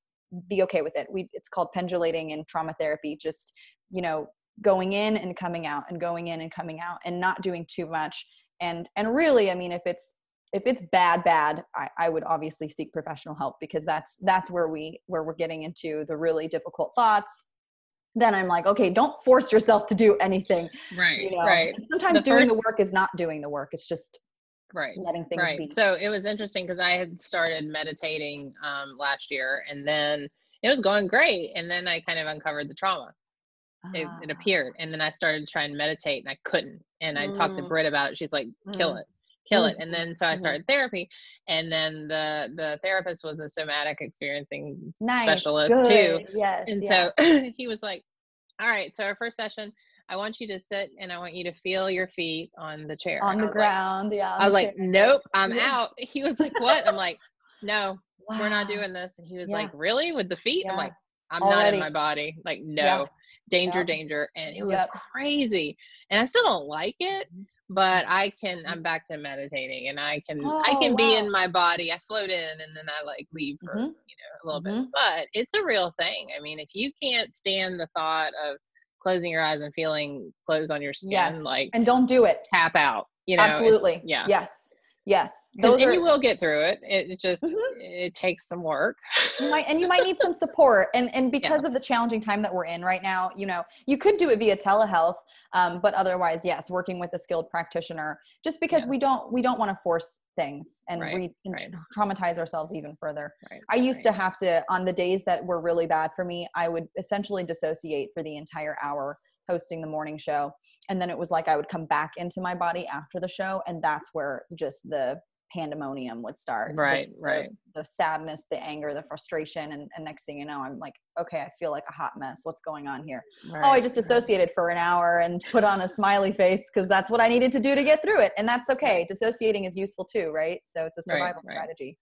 be okay with it. We it's called pendulating in trauma therapy just you know going in and coming out and going in and coming out and not doing too much and and really i mean if it's if it's bad bad I, I would obviously seek professional help because that's that's where we where we're getting into the really difficult thoughts then i'm like okay don't force yourself to do anything right you know? right and sometimes the doing first, the work is not doing the work it's just right letting things right be. so it was interesting because i had started meditating um, last year and then it was going great and then i kind of uncovered the trauma it, it, ah. appeared and then i started trying to meditate and i couldn't and i mm. talked to mm. Britt about it she's like kill mm. it kill it and then so i mm-hmm. started therapy and then the the therapist was a somatic experiencing nice. specialist Good. too yes and yeah. so he was like all right so our first session I want you to sit and I want you to feel your feet on the chair. On the ground, like, yeah. I was like, nope, I'm yeah. out. He was like, what? I'm like, no, wow. we're not doing this. And he was yeah. like, really? With the feet? Yeah. I'm like, I'm Already. not in my body. Like, no danger, danger. And it was yep. crazy. And I still don't like it, mm-hmm. but I can. I'm back to meditating and I can, oh, I can wow. be in my body. I float in and then I like leave for, mm-hmm. you know, a little mm-hmm. bit, but it's a real thing. I mean, if you can't stand the thought of closing your eyes and feeling clothes on your skin, yes. like, and don't do it, tap out, you know, absolutely. Yeah. Yes. Yes. Those and are, you will get through it. It just mm-hmm. it takes some work. You might and you might need some support. And and because yeah. of the challenging time that we're in right now, you know, you could do it via telehealth. Um, but otherwise, yes, working with a skilled practitioner, just because yeah. we don't we don't want to force things and right. re right. traumatize ourselves even further. Right. I used to have to on the days that were really bad for me, I would essentially dissociate for the entire hour hosting the morning show and then it was like i would come back into my body after the show and that's where just the pandemonium would start. Right the, right. the, the, sadness the anger the frustration and, and, next thing you know i'm like okay i feel like a hot mess. What's going on here? Right, oh i just dissociated right. for an hour and put on a smiley face because that's what i needed to do to get through it and that's okay. Dissociating is useful too right? So it's a survival right, strategy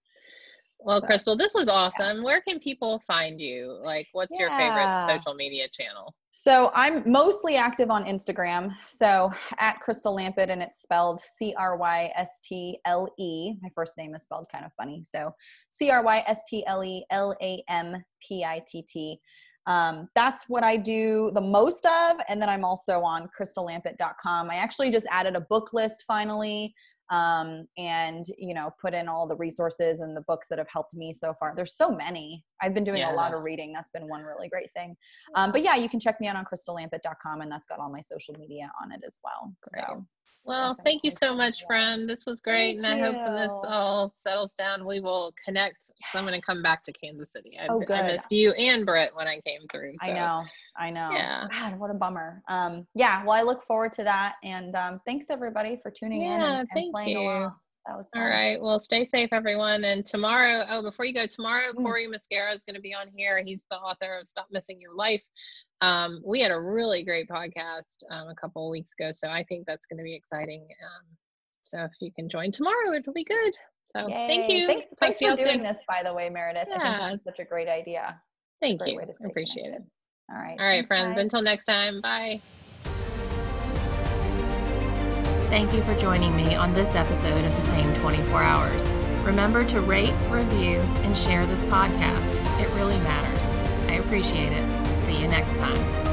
well, Crystle, this was awesome. Yeah. Where can people find you? Like, what's yeah. your favorite social media channel? So, I'm mostly active on Instagram. So, at Crystle Lampitt, and it's spelled C R Y S T L E. My first name is spelled kind of funny. So, C R Y S T L E L A M P I T T. Um, that's what I do the most of. And then I'm also on crystlelampitt.com. I actually just added a book list finally um, and you know put in all the resources and the books that have helped me so far there's so many i've been doing yeah. a lot of reading that's been one really great thing um, but yeah you can check me out on crystlelampitt.com and that's got all my social media on it as well great. so well thank you so much friend this was great thank and i you. hope when this all settles down we will connect yes. i'm going to come back to kansas city I, oh, good. I missed you and Britt when i came through so. i know I know. Yeah. God, what a bummer. Um, yeah. Well, I look forward to that. And um, thanks everybody for tuning yeah, in and, and playing you. along. That was fun. All right. Well, stay safe, everyone. And tomorrow, oh, before you go, tomorrow, mm. Cory Muscara is going to be on here. He's the author of Stop Missing Your Life. um, we had a really great podcast um, a couple of weeks ago, so I think that's going to be exciting. Um, so if you can join tomorrow, it'll be good. So Yay. thank you. Thanks, Talk thanks for doing soon. this, by the way, Meredith. I think Yeah. this is such a great idea. Thank Great you. way to I appreciate it. Connected. All right. All right, thanks, friends. guys. Until next time. Bye. Thank you for joining me on this episode of The Same 24 Hours. Remember to rate, review, and share this podcast. It really matters. I appreciate it. See you next time.